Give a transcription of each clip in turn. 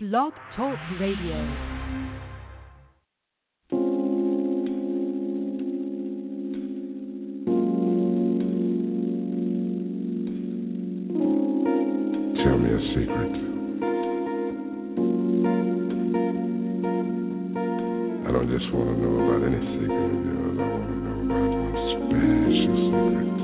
Blog Talk Radio. Tell me a secret. I don't just want to know about any secret of yours. I want to know about one special secret.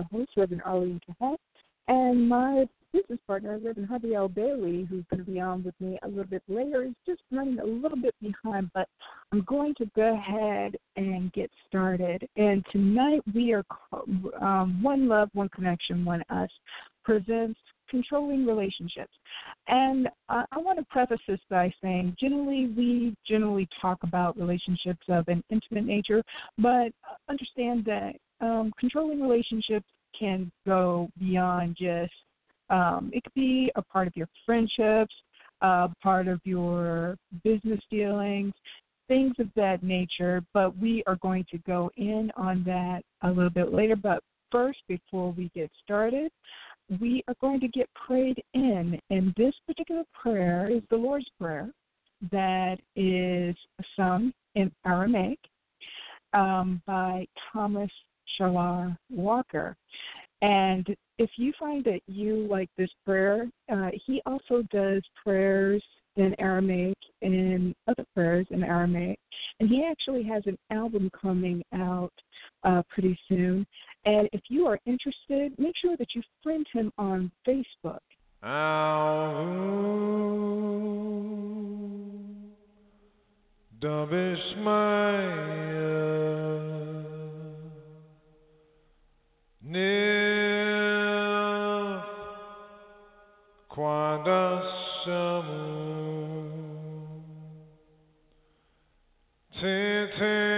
Your host, Reverend Arlene Kahet. And my business partner, Reverend L. Bailey, who's going to be on with me a little bit later, is just running a little bit behind. But I'm going to go ahead and get started. And tonight we are um, One Love, One Connection, One Us presents controlling relationships. And uh, I want to preface this by saying generally we generally talk about relationships of an intimate nature, but understand that um, controlling relationships can go beyond just, um, it could be a part of your friendships, uh, part of your business dealings, things of that nature. But we are going to go in on that a little bit later. But first, before we get started, we are going to get prayed in. And this particular prayer is the Lord's Prayer that is sung in Aramaic um, by Thomas Shalar Walker. And if you find that you like this prayer, uh, he also does prayers in Aramaic and other prayers in Aramaic. And he actually has an album coming out uh, pretty soon. And if you are interested, make sure that you friend him on Facebook. Nil Tete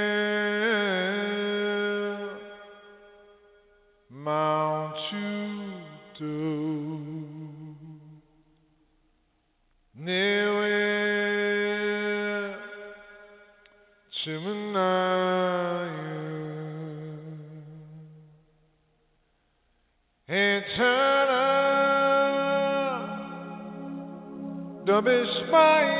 Eterna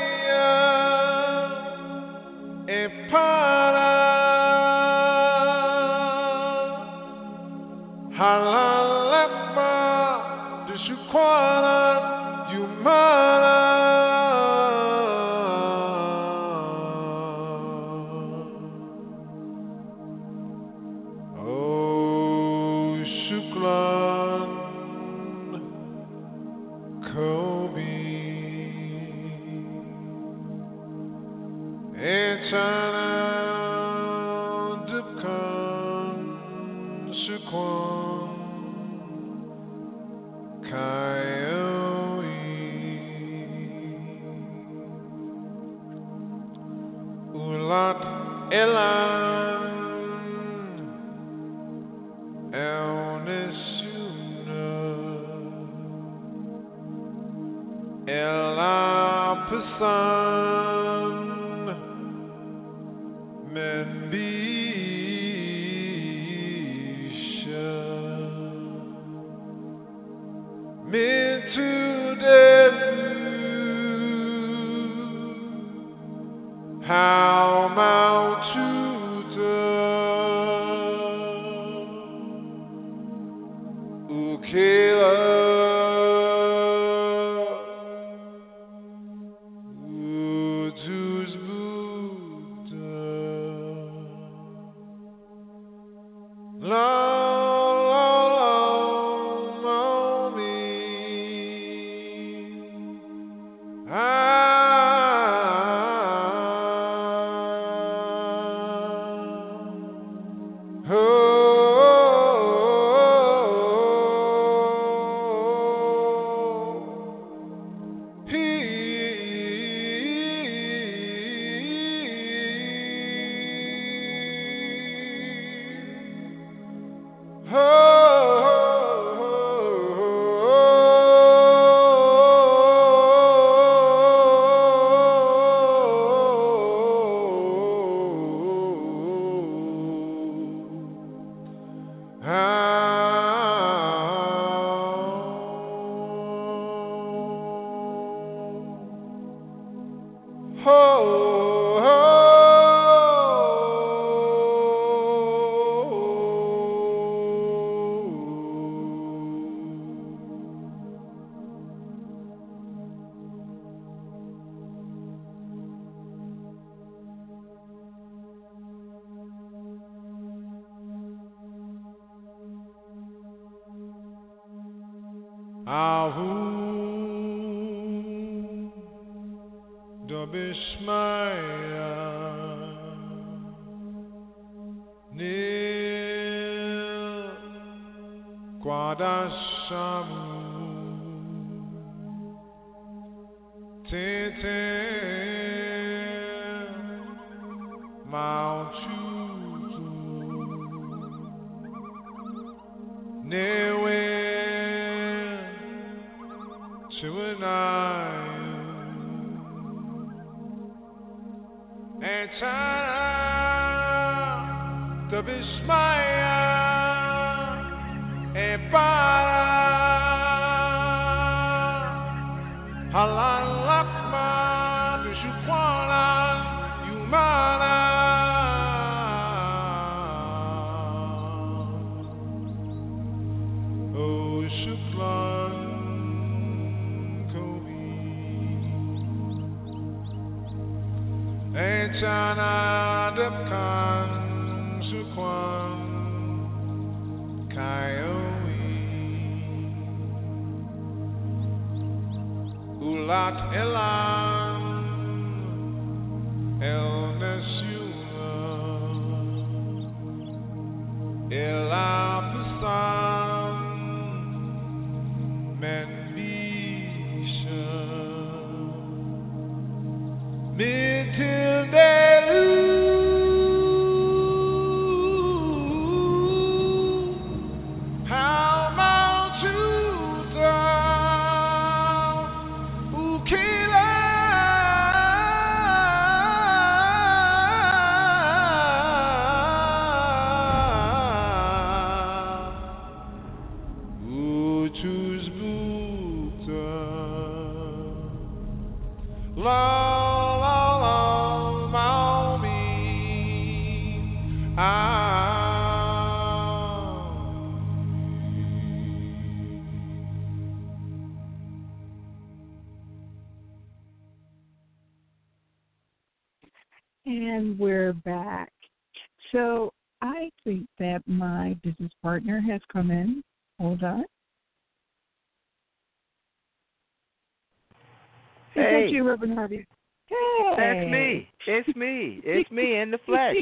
Hey. that you, Reverend Harvey? Hey. That's me. It's me. It's me in the flesh.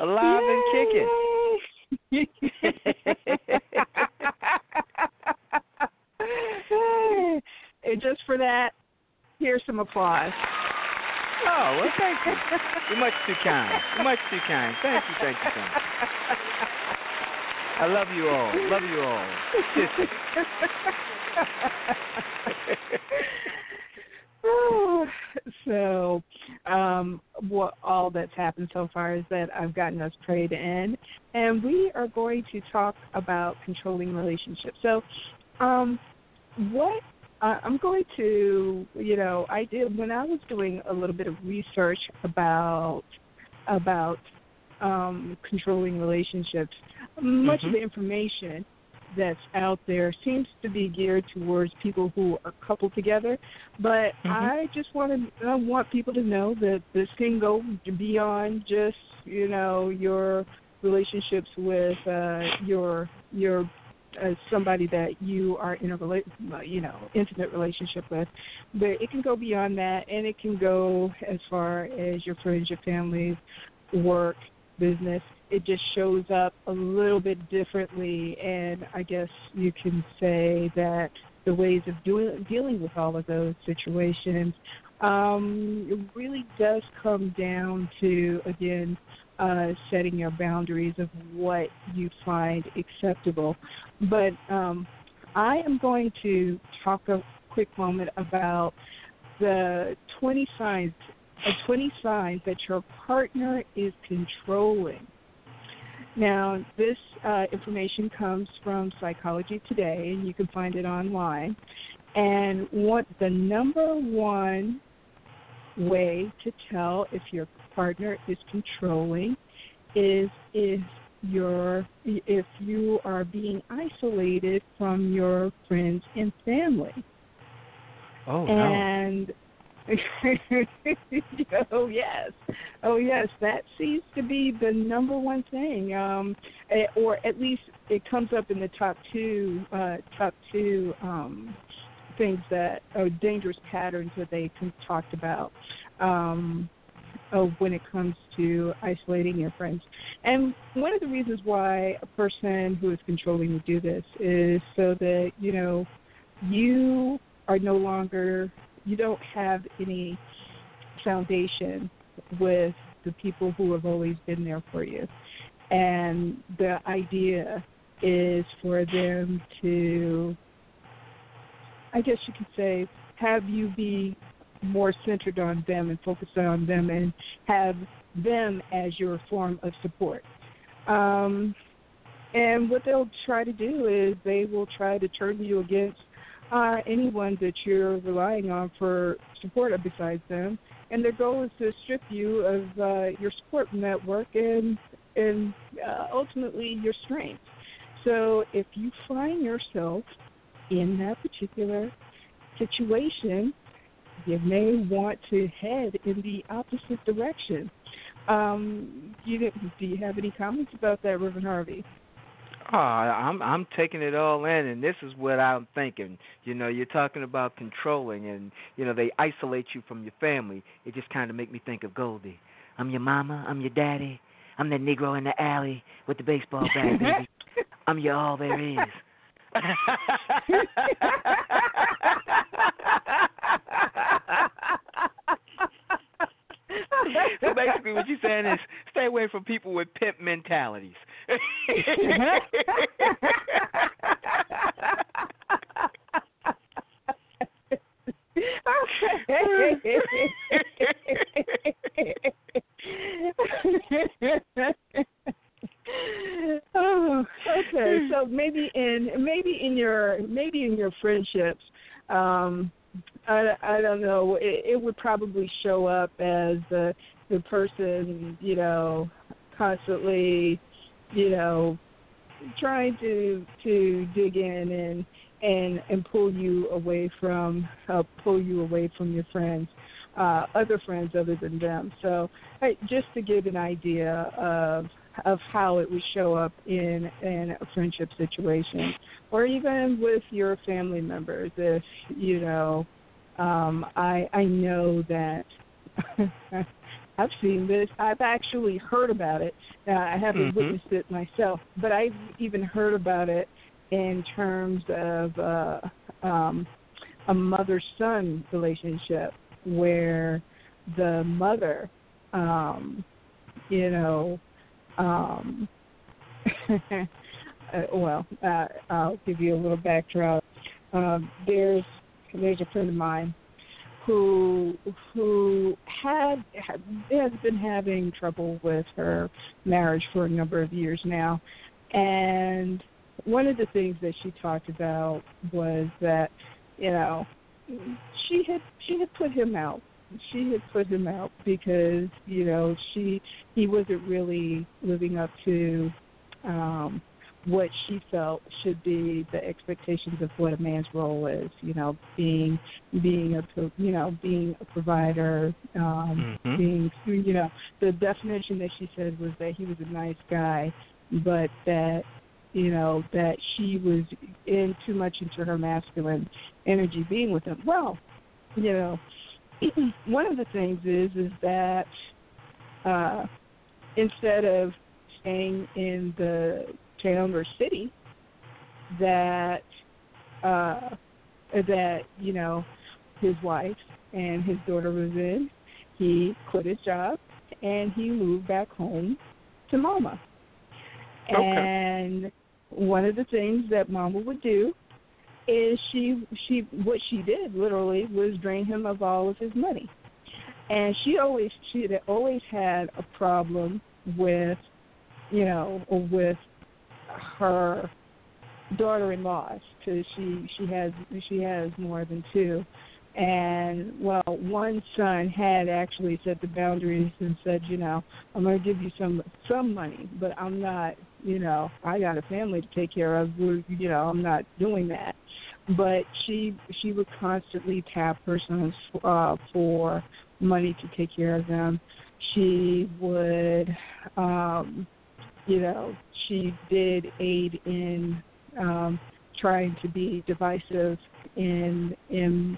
Alive and kicking. Hey. and just for that, here's some applause. Oh, well, thank you. You're much too kind. You're much too kind. Thank you, thank you, thank you. I love you all. Love you all. So, um, what all that's happened so far is that I've gotten us prayed in, and we are going to talk about controlling relationships. So, um, what uh, I'm going to, you know, I did when I was doing a little bit of research about about um, controlling relationships. Much of Mhm. the information that's out there seems to be geared towards people who are coupled together, but Mhm. I just want to I want people to know that this can go beyond just you know your relationships with uh, your your uh, somebody that you are in a rela- you know intimate relationship with, but it can go beyond that, and it can go as far as your friends, your family, work, business. It just shows up a little bit differently, and I guess you can say that the ways of doing dealing with all of those situations um, it really does come down to again uh, setting your boundaries of what you find acceptable. But um, I am going to talk a quick moment about the 20 signs, uh, 20 signs that your partner is controlling. Now, this uh, information comes from Psychology Today, and you can find it online. And what the number one way to tell if your partner is controlling is if you're if you are being isolated from your friends and family. Oh, no. oh yes, oh yes, that seems to be the number one thing, um, or at least it comes up in the top two uh, top two um, things that are dangerous patterns that they talked about. Um, of when it comes to isolating your friends. And one of the reasons why a person who is controlling would do this is so that, you know, you are no longer, you don't have any foundation with the people who have always been there for you. And the idea is for them to, I guess you could say, have you be more centered on them and focused on them and have them as your form of support. Um, and what they'll try to do is they will try to turn you against uh, anyone that you're relying on for support besides them. And their goal is to strip you of uh, your support network and and uh, ultimately your strength. So if you find yourself in that particular situation, you may want to head in the opposite direction. Um, you, do you have any comments about that, Reverend Harvey? Oh, I'm I'm taking it all in, and this is what I'm thinking. You know, you're talking about controlling, and you know they isolate you from your family. It just kind of make me think of Goldie. I'm your mama. I'm your daddy. I'm that Negro in the alley with the baseball bat, baby. I'm your all there is. so basically, what you're saying is stay away from people with pimp mentalities. oh, okay. So maybe in maybe in your maybe in your friendships, um, I I don't know. It, it would probably show up as the the person you know constantly, you know, trying to to dig in and and and pull you away from pull you away from your friends. uh, other friends other than them. So just to give an idea of of how it would show up in in a friendship situation, or even with your family members. If you know, um, I I know that. I've seen this. I've actually heard about it. Uh, I haven't Mhm. witnessed it myself, but I've even heard about it in terms of uh, um, a mother-son relationship where the mother, um, you know, um, uh, well, uh, I'll give you a little backdrop. Um, there's there's a friend of mine who who had has been having trouble with her marriage for a number of years now, and one of the things that she talked about was that you know she had she had put him out. She had put him out because you know she he wasn't really living up to um what she felt should be the expectations of what a man's role is you know being being a you know being a provider um Mhm. being you know the definition that she said was that he was a nice guy but that you know that she was in too much into her masculine energy being with him well you know one of the things is is that uh instead of staying in the town or city that uh that you know his wife and his daughter was in. He quit his job and he moved back home to mama. Okay. and one of the things that mama would do is she she what she did literally was drain him of all of his money. And she always she always had a problem with you know with her daughter-in-laws because she she has she has more than two. And well one son had actually set the boundaries and said you know i'm going to give you some some money but i'm not you know i got a family to take care of. You know i'm not doing that. But she she would constantly tap her sons uh for money to take care of them. She would um you know she did aid in um trying to be divisive in in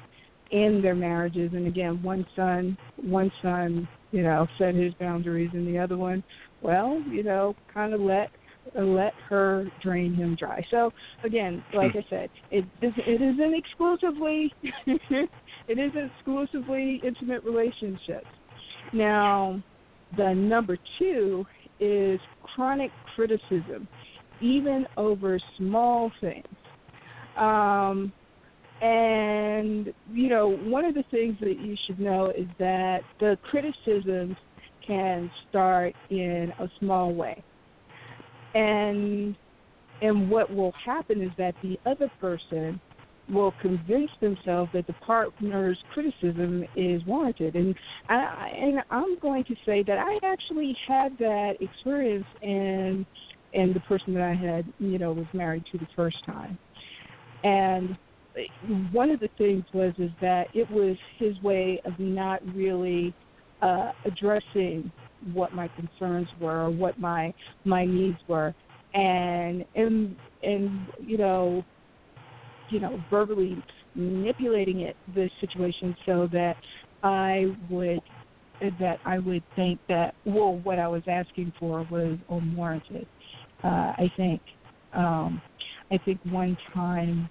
in their marriages. And again one son one son you know set his boundaries and the other one well you know kind of let let her drain him dry. So again like i said it it isn't exclusively it isn't exclusively intimate relationships now the number two is chronic criticism even over small things um and you know, one of the things that you should know is that the criticisms can start in a small way. And and what will happen is that the other person will convince themselves that the partner's criticism is warranted. And I and I'm going to say that I actually had that experience in in the person that I had, you know, was married to the first time. And one of the things was is that it was his way of not really uh, addressing what my concerns were or what my my needs were, and and and you know, you know, verbally manipulating it the situation so that I would that I would think that well what I was asking for was unwarranted. Uh, I think um, I think one time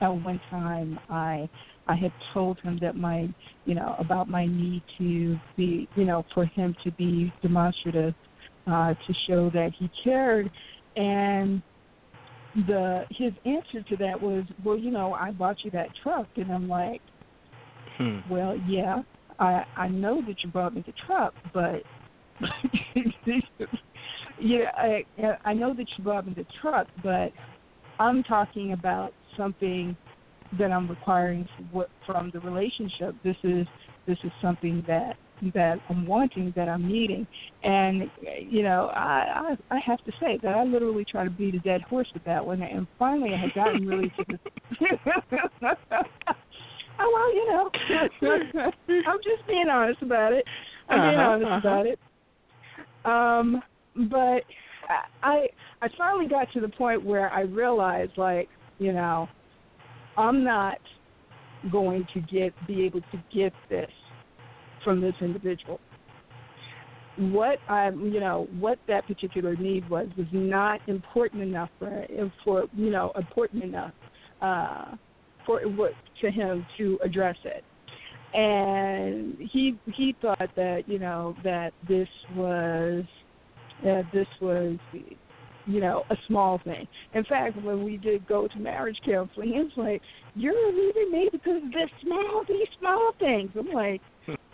uh, one time I I had told him that my you know about my need to be you know for him to be demonstrative uh, to show that he cared and the his answer to that was well you know I bought you that truck and I'm like Hmm. well yeah I I know that you bought me the truck but yeah I I know that you bought me the truck but I'm talking about something that I'm requiring from the relationship. This is this is something that that I'm wanting, that I'm needing, and you know, I I, I have to say that I literally try to beat a dead horse with that one, and finally I had gotten really to the. Oh well, you know, I'm just being honest about it. I'm being Uh-huh, honest uh-huh. about it. Um, but I I finally got to the point where I realized, like, you know, I'm not going to get be able to get this from this individual. What I, you know, what that particular need was was not important enough for for you know important enough uh, for what to him to address it. And he he thought that you know that this was that this was you know a small thing. In fact, when we did go to marriage counseling, was like, "You're leaving me because of this small these small things." I'm like,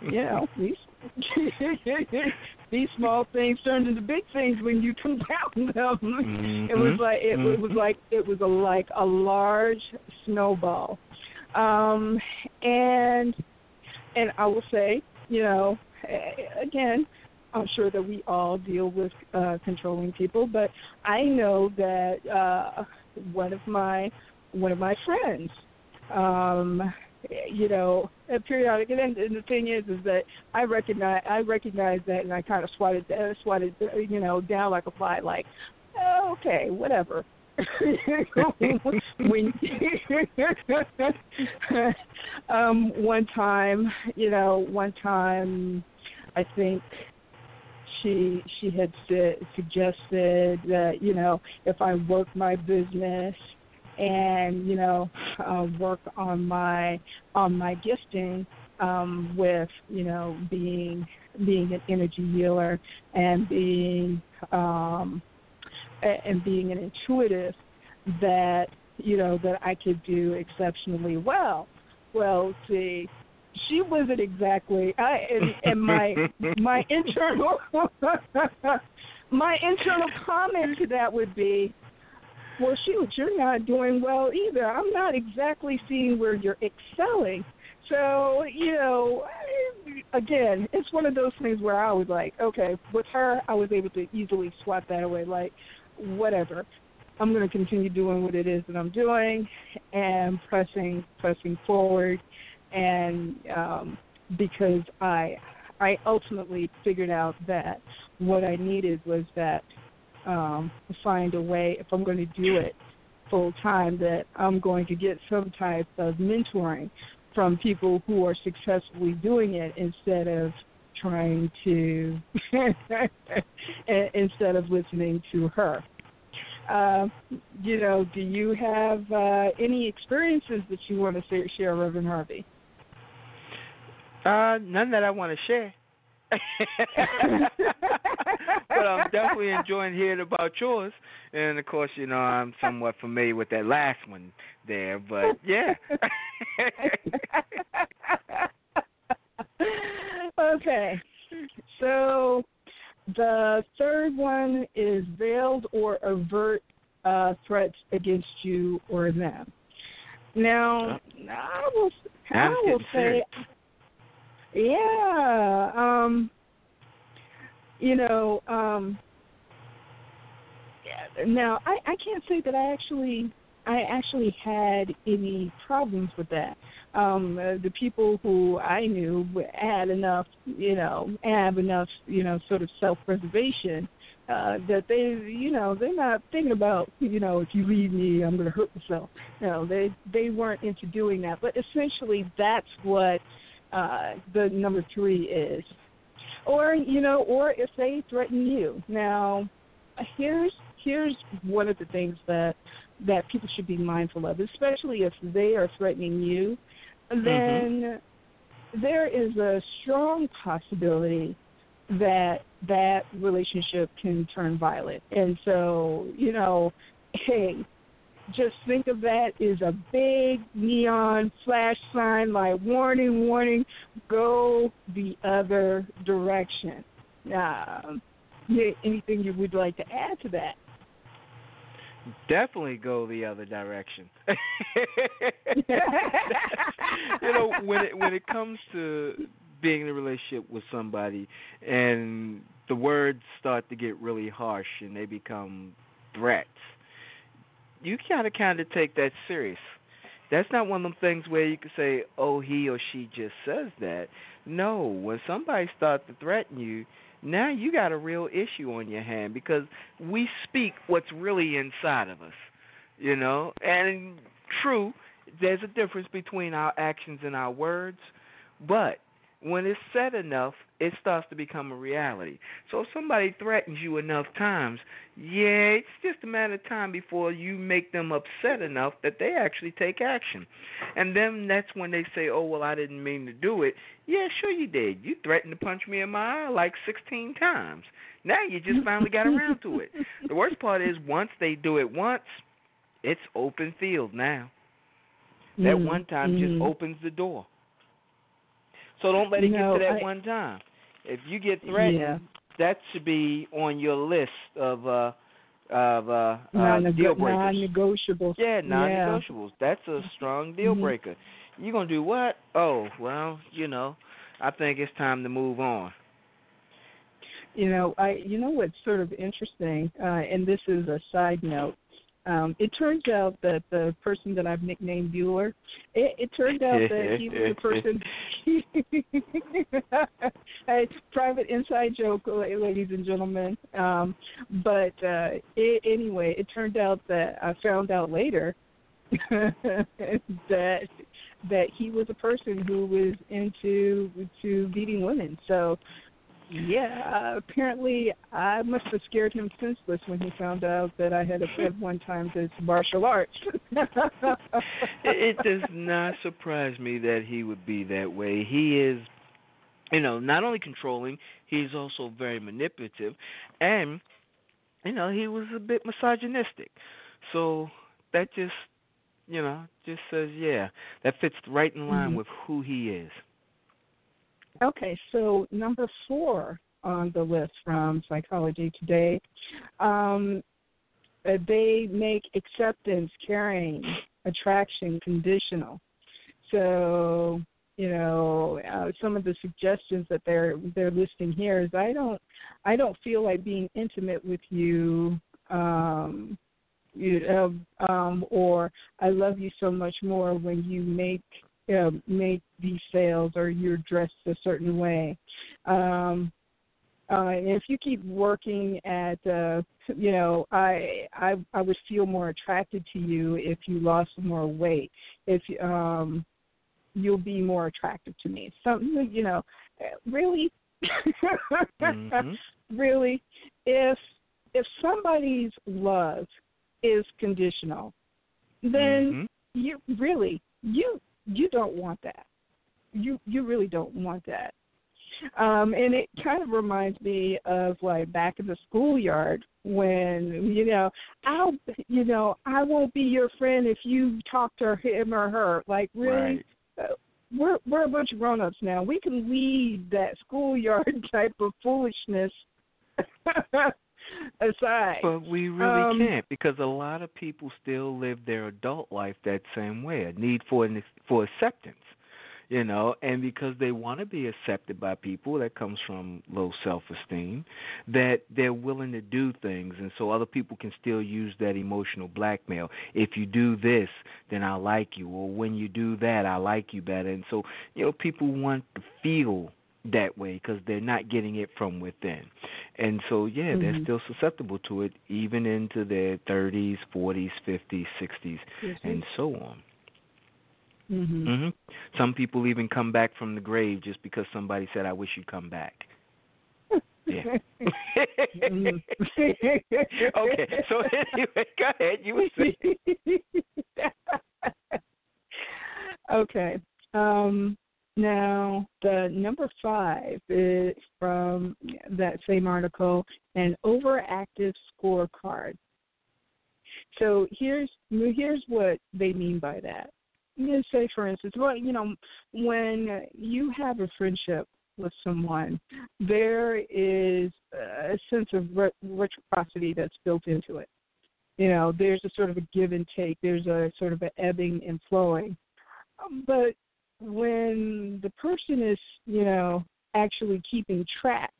you know these these small things turned into big things when you compound them. It was Mhm, like it, it was mhm. like it was a like a large snowball, um, and and I will say, you know, again, I'm sure that we all deal with uh, controlling people, but I know that uh, one of my one of my friends, um, you know, uh, periodic, and, then- and the thing is, is that I recognize I recognize that, and I kind of swatted uh, swatted uh, you know down like a fly, like okay, whatever. when um one time you know one time i think she she had said, suggested that you know if i work my business and you know uh, work on my on my gifting um with you know being being an energy healer and being um and being an intuitive that you know that I could do exceptionally well. Well, see, she wasn't exactly I and, and my my internal my internal comment to that would be, well, shoot, you're not doing well either. I'm not exactly seeing where you're excelling. So, you know, again, it's one of those things where I was like, okay, with her, I was able to easily swat that away. Like, whatever. I'm going to continue doing what it is that I'm doing and pressing pressing forward and um because I I ultimately figured out that what I needed was that um find a way if I'm going to do it full time that I'm going to get some type of mentoring from people who are successfully doing it instead of trying to instead of listening to her. Uh, you know, do you have uh, any experiences that you want to share, Reverend Harvey? Uh, none that I want to share. But I'm definitely enjoying hearing about yours. And of course, you know, I'm somewhat familiar with that last one there, but yeah. okay. So the third one is veiled or avert uh, threats against you or them. Now, I will, I will say, serious. Yeah, um, you know, um, now I, I can't say that I actually I actually had any problems with that. Um, uh, the people who I knew had enough, you know, have enough, you know, sort of self-preservation uh, that they, you know, they're not thinking about, you know, if you leave me, I'm going to hurt myself. Know, they they weren't into doing that. But essentially, that's what uh, the number three is, or you know, or if they threaten you. Now, here's here's one of the things that that people should be mindful of, especially if they are threatening you, then there is a strong possibility that that relationship can turn violent. And so, you know, hey, just think of that as a big neon flash sign like warning, warning, go the other direction. Um, anything you would like to add to that? definitely go the other direction. you know, when it when it comes to being in a relationship with somebody and the words start to get really harsh and they become threats, you gotta kind of take that serious That's not one of them things where you can say, "Oh, he or she just says that." No, when somebody starts to threaten you, now you got a real issue on your hand because we speak what's really inside of us, you know. And true, there's a difference between our actions and our words, but when it's said enough, it starts to become a reality. So if somebody threatens you enough times, yeah, it's just a matter of time before you make them upset enough that they actually take action. And then that's when they say, "Oh, well, I didn't mean to do it." Yeah, sure you did. You threatened to punch me in my eye like 16 times. Now you just finally got around to it. The worst part is once they do it once, it's open field now. That Mm, one time just mhm. opens the door. So don't let it No, get to that I- one time. If you get threatened, Yeah. that should be on your list of uh of uh, uh deal breakers. non-negotiables. yeah, non-negotiables. That's a strong deal Mhm. breaker. You gonna do what? Oh, well, you know, I think it's time to move on. You know, I you know what's sort of interesting, uh, and this is a side note. Um, it turns out that the person that I've nicknamed Bueller, it, it turned out that he was a person. a private inside joke, la- ladies and gentlemen. Um, but uh, it, anyway, it turned out that I found out later that that he was a person who was into to beating women. So yeah, uh, apparently I must have scared him senseless when he found out that I had a at one time this martial arts. it, does not surprise me that he would be that way. He is, you know, not only controlling, he's also very manipulative, and you know, he was a bit misogynistic. So that just, you know, just says, yeah, that fits right in line Mhm. with who he is. Okay, so number four on the list from Psychology Today, um, uh, they make acceptance, caring, attraction conditional. So you know uh, some of the suggestions that they're they're listing here is I don't I don't feel like being intimate with you. Um, you know, um, or I love you so much more when you make uh, make these sales or you're dressed a certain way. Um, uh, if you keep working at, uh, you know, I, I I would feel more attracted to you if you lost more weight. If um, you'll be more attractive to me. So you know, really, Mhm. really, if if somebody's love is conditional, then Mhm. you really you you don't want that. You you really don't want that. Um and it kind of reminds me of like back in the schoolyard when you know i'll you know i won't be your friend if you talk to him or her. Like really? Right. uh, we're we're a bunch of grown ups now. We can leave that schoolyard type of foolishness aside But we really Um, can't because a lot of people still live their adult life that same way, a need for an, for acceptance, you know, and because they want to be accepted by people, that comes from low self-esteem, that they're willing to do things, and so other people can still use that emotional blackmail. If you do this, then I like you, or when you do that, I like you better, and so you know, people want to feel that way because they're not getting it from within. And so, yeah, they're Mhm. still susceptible to it even into their 30s, 40s, 50s, 60s, and so on. hmm hmm Some people even come back from the grave just because somebody said, "I wish you'd come back." Yeah. Mhm. okay, so anyway, go ahead. You were saying. okay. Um, now, the number five is from that same article an overactive scorecard. So here's here's what they mean by that. Let's say, for instance, well, you know, when you have a friendship with someone, there is a sense of reciprocity that's built into it. You know, there's a sort of a give and take. There's a sort of an ebbing and flowing. But when the person is, you know, actually keeping track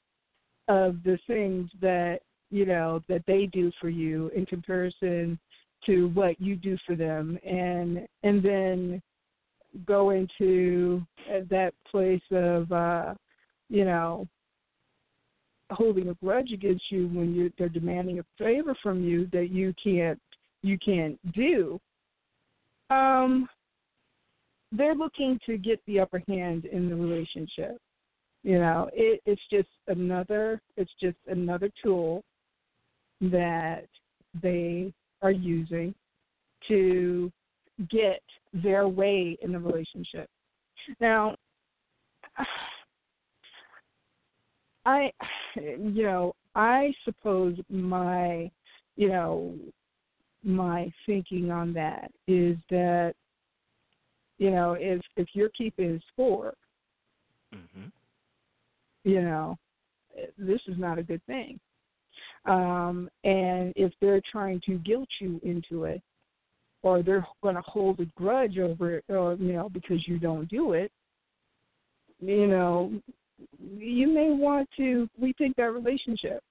of the things that you know that they do for you in comparison to what you do for them and and then go into that place of uh you know holding a grudge against you when you they're demanding a favor from you that you can't you can't do. Um they're looking to get the upper hand in the relationship you know it it's just another it's just another tool that they are using to get their way in the relationship. Now, I, you know, I suppose my, you know, my thinking on that is that, you know, if if you're keeping score, hmm you know, this is not a good thing. Um, and if they're trying to guilt you into it, or they're going to hold a grudge over it, or you know, because you don't do it, you know, you may want to rethink that relationship.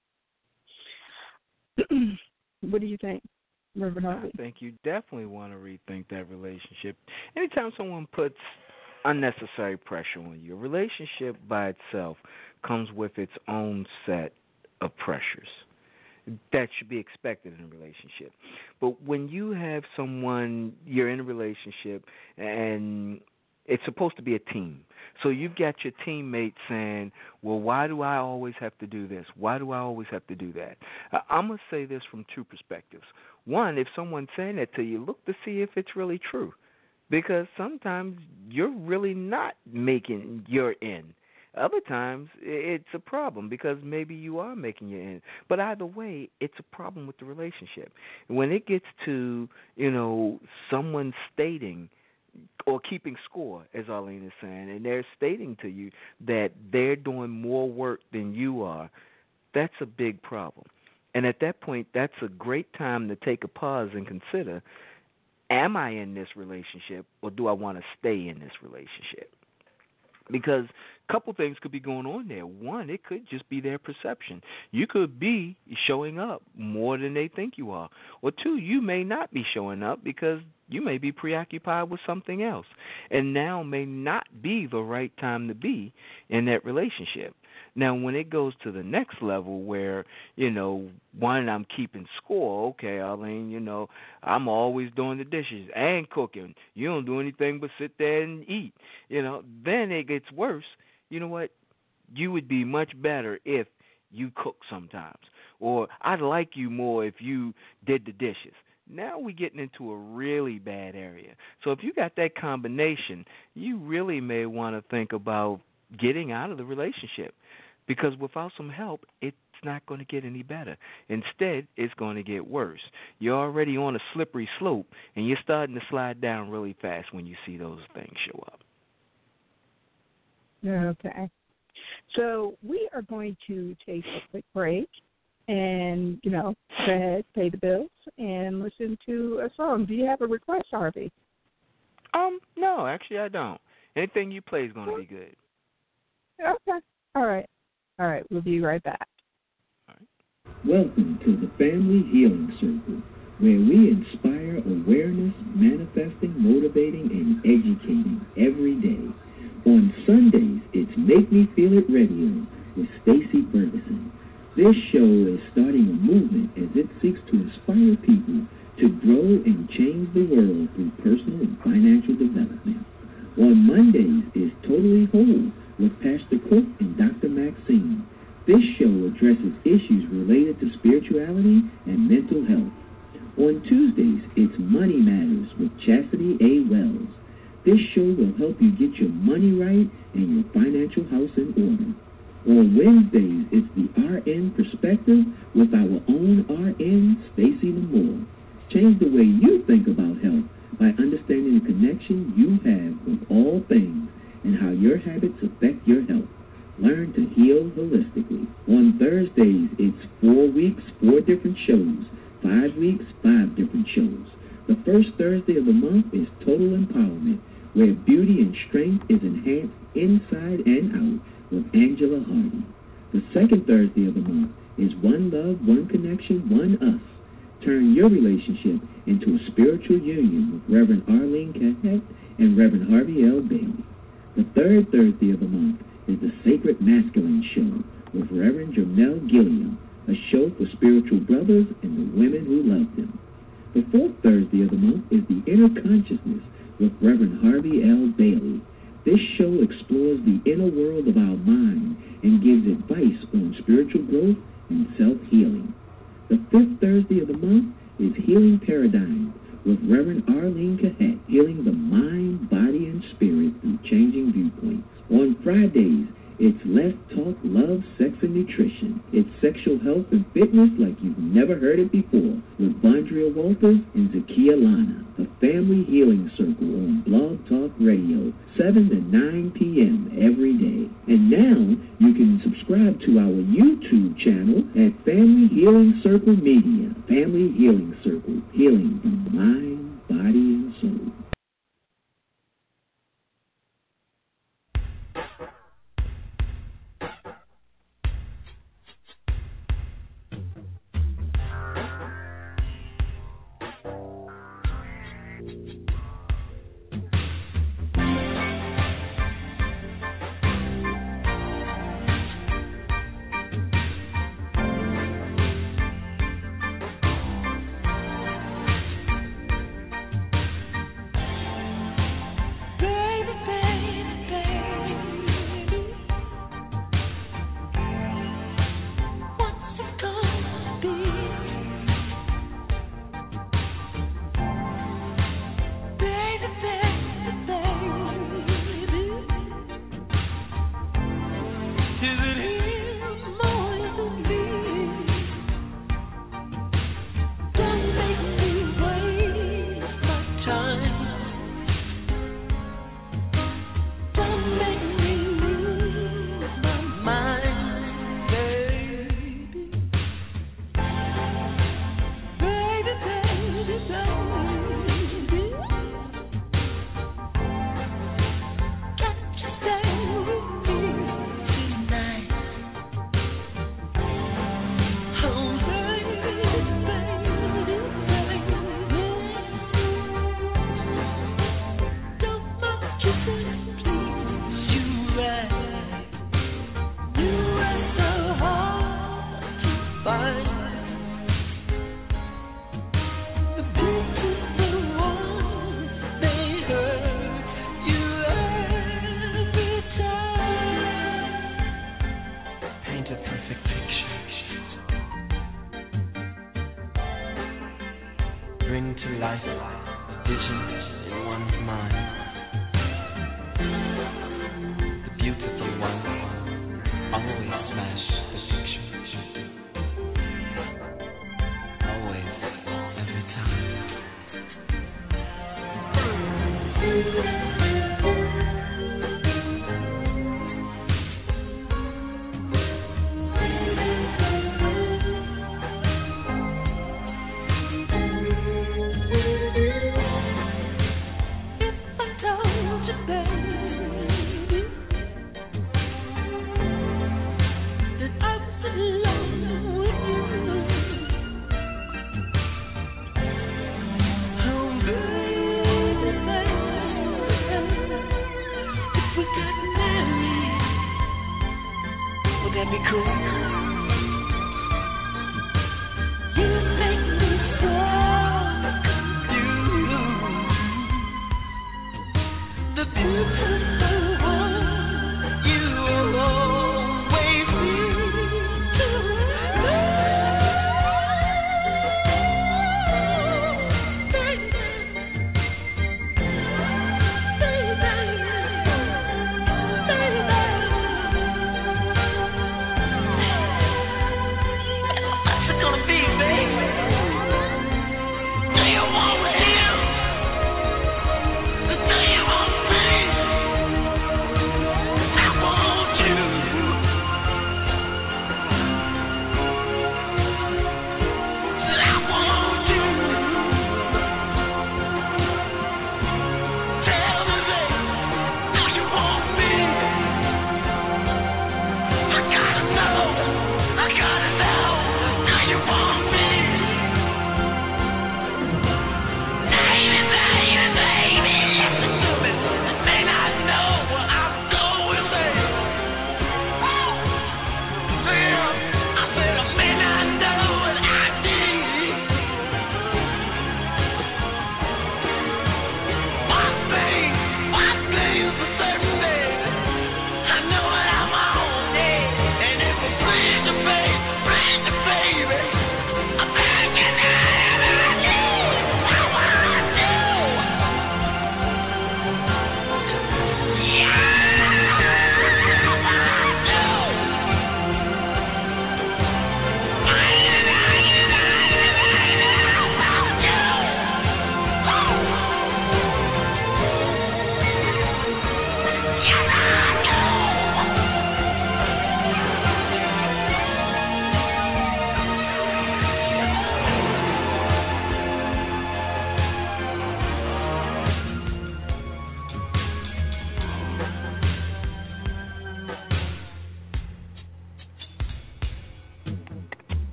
what do you think, I think you definitely want to rethink that relationship. Anytime someone puts unnecessary pressure on you, a relationship by itself comes with its own set of pressures that should be expected in a relationship. But when you have someone, you're in a relationship and it's supposed to be a team. So you've got your teammate saying, "Well, why do I always have to do this? Why do I always have to do that?" I'm gonna say this from two perspectives. One, if someone's saying that to you, look to see if it's really true, because sometimes you're really not making your end. Other times it's a problem because maybe you are making your end. But either way, it's a problem with the relationship. When it gets to you know someone stating or keeping score, as Arlene is saying, and they're stating to you that they're doing more work than you are, that's a big problem. And at that point, that's a great time to take a pause and consider am I in this relationship or do I want to stay in this relationship? Because a couple things could be going on there. One, it could just be their perception. You could be showing up more than they think you are. Or two, you may not be showing up because you may be preoccupied with something else. And now may not be the right time to be in that relationship. Now, when it goes to the next level where, you know, one, I'm keeping score, okay, Arlene, you know, I'm always doing the dishes and cooking. You don't do anything but sit there and eat. You know, then it gets worse. You know what? You would be much better if you cook sometimes. Or I'd like you more if you did the dishes. Now we're getting into a really bad area. So if you got that combination, you really may want to think about getting out of the relationship because without some help, it's not going to get any better. Instead, it's going to get worse. You're already on a slippery slope, and you're starting to slide down really fast when you see those things show up. Okay. So we are going to take a quick break and, you know, go ahead, pay the bills, and listen to a song. Do you have a request, Harvey? Um, no, actually, I don't. Anything you play is going to be good. Okay. All right. All right. We'll be right back. Welcome to the Family Healing Circle, where we inspire awareness, manifesting, motivating, and educating every day. On Sundays, it's Make Me Feel It Radio with Stacy Ferguson. This show is starting a movement as it seeks to inspire people to grow and change the world through personal and financial development. On Mondays is Totally Whole with Pastor Cook and Dr. Maxine. This show addresses issues related to spirituality and mental health. On Tuesdays, it's Money Matters with Chastity A. Wells. This show will help you get your money right and your financial house in order. On Wednesdays, it's the RN Perspective with our own RN, Stacy Lamore. Change the way you think about health by understanding the connection you have with all things and how your habits affect your health. Learn to heal holistically. On Thursdays, it's four weeks, four different shows. Five weeks, five different shows. The first Thursday of the month is Total Empowerment, where beauty and strength is enhanced inside and out with Angela Hardy. The second Thursday of the month is One Love, One Connection, One Us. Turn your relationship into a spiritual union with Reverend Arlene Kahet and Reverend Harvey L. Bailey. The third Thursday of the month is the Sacred Masculine Show with Reverend Jamel Gilliam, a show for spiritual brothers and the women who love them. The fourth Thursday of the month is the Inner Consciousness with Reverend Harvey L. Bailey. This show explores the inner world of our mind and gives advice on spiritual growth and self-healing. The fifth Thursday of the month is Healing Paradigms with Reverend Arlene Kahet, healing the mind, body, and spirit through changing viewpoints. On Fridays, it's Let's Talk Love, Sex, and Nutrition. It's sexual health and fitness like you've never heard it before with Vondria Walters and Zakia Lana. The Family Healing Circle on Blog Talk Radio, 7 to 9 p.m. every day. And now you can subscribe to our YouTube channel at Family Healing Circle Media. Family Healing Circle, healing the mind, body, and soul.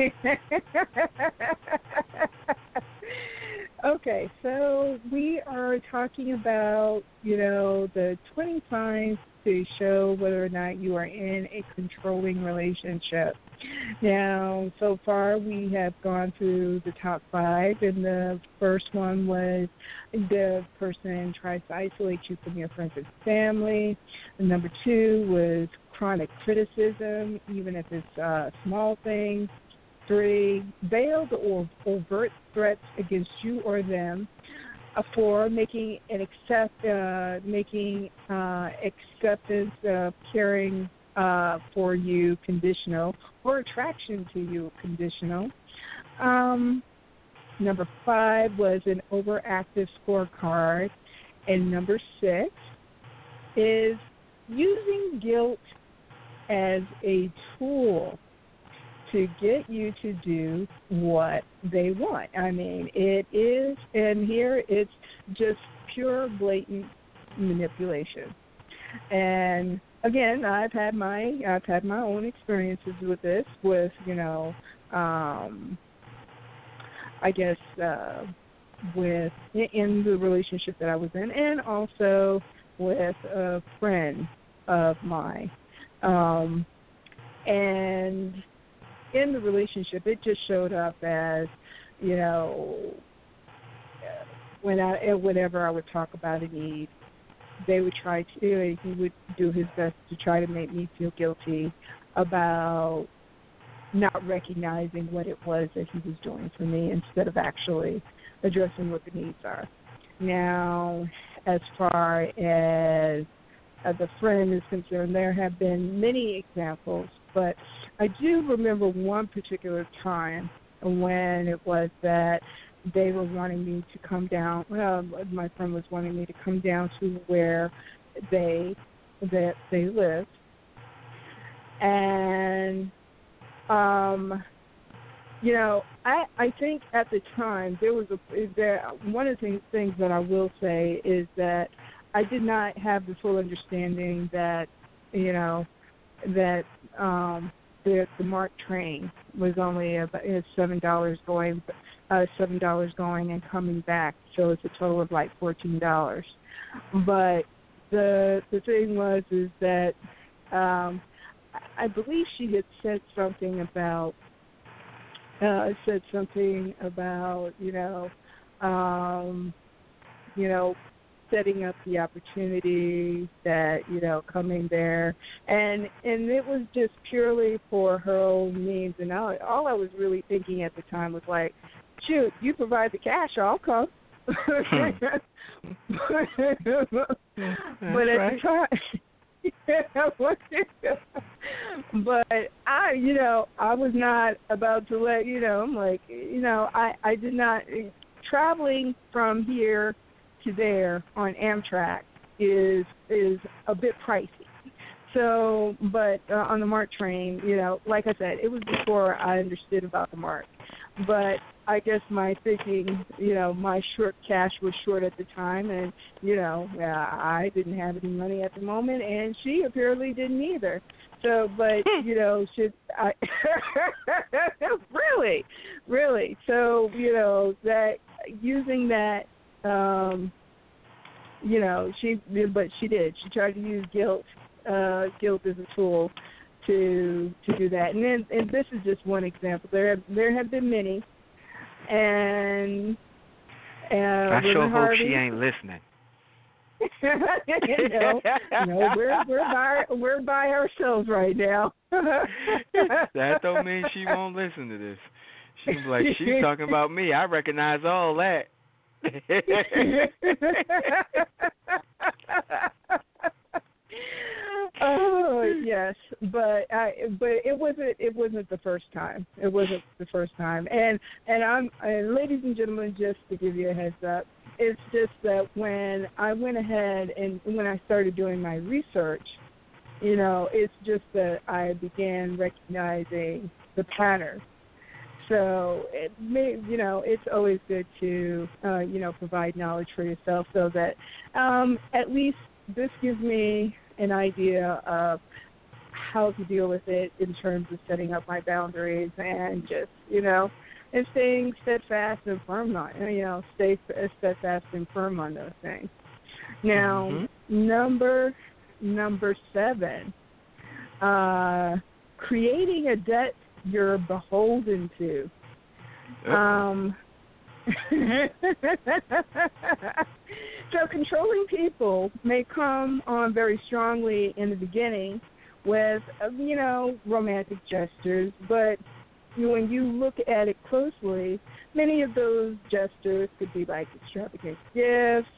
okay, so we are talking about, you know, the 20 signs to show whether or not you are in a controlling relationship. Now, so far we have gone through the top five, and the first one was the person tries to isolate you from your friends and family. And number two was chronic criticism, even if it's uh, small things. Three, veiled or overt threats against you or them. Uh, four, making an accept, uh, making uh, acceptance, uh, caring uh, for you conditional, or attraction to you conditional. Um, number five was an overactive scorecard, and number six is using guilt as a tool to get you to do what they want. I mean, it is, and here it's just pure, blatant manipulation. And again, I've had my I've had my own experiences with this, with you know, um, I guess uh, with in the relationship that I was in, and also with a friend of mine. Um, and in the relationship, it just showed up as, you know, when I whenever I would talk about a need, they would try to he would do his best to try to make me feel guilty about not recognizing what it was that he was doing for me instead of actually addressing what the needs are. Now, as far as uh, the friend is concerned, there have been many examples, but I do remember one particular time when it was that they were wanting me to come down. Well, my friend was wanting me to come down to where they that they live, and um, you know, I I think at the time there was a there one of the things that I will say is that I did not have the full understanding that you know that um the the MARC train was only about seven dollars going uh seven dollars going and coming back. So it's a total of like fourteen dollars. But the the thing was is that um i believe she had said something about uh said something about you know um you know setting up the opportunity that you know coming there and and it was just purely for her own means and all, all I was really thinking at the time was like shoot you provide the cash I'll come Hmm. but at right. the time but I, you know, I was not about to let you know. I'm like, you know, I, I did not traveling from here to there on Amtrak is is a bit pricey. So, but uh, on the MARC train, you know, like I said, it was before I understood about the MARC. But I guess my thinking, you know, my short cash was short at the time, and you know, uh, I didn't have any money at the moment, and she apparently didn't either. So, but you know, should I really, really? So, you know, that using that um you know she but she did she tried to use guilt uh guilt as a tool to to do that and then and this is just one example there have there have been many and uh I sure hope Harvey, she ain't listening. you know, no, we're we're by we're by ourselves right now. that don't mean she won't listen to this. She's like, she's talking about me. I recognize all that. Oh yes, but I but it wasn't it wasn't the first time. It wasn't the first time. And and I'm and ladies and gentlemen, just to give you a heads up, it's just that when I went ahead and when I started doing my research, you know, it's just that I began recognizing the pattern. So it may, you know, it's always good to, uh, you know, provide knowledge for yourself so that um, at least this gives me an idea of how to deal with it in terms of setting up my boundaries and just you know and staying steadfast and firm on you know stay steadfast and firm on those things. Now Mhm. number number seven, uh, creating a debt you're beholden to. Um, so controlling people may come on very strongly in the beginning with uh, you know romantic gestures, but when you look at it closely, many of those gestures could be like extravagant gifts,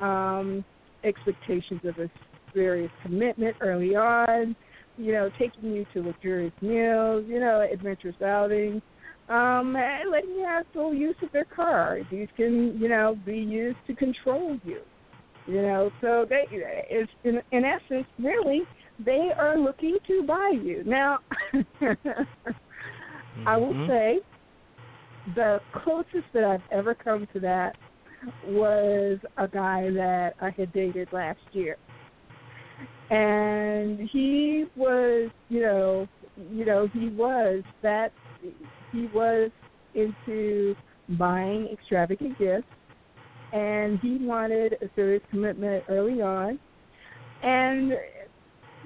um, expectations of a serious commitment early on, you know, taking you to luxurious meals, you know, adventurous outings, um, and letting you have full use of their car. These can, you know, be used to control you. You know, so they, it's in, in essence, really, they are looking to buy you. Now, I will Mhm. say the closest that I've ever come to that was a guy that I had dated last year. And he was, you know, you know, he was that he was into buying extravagant gifts. And he wanted a serious commitment early on. And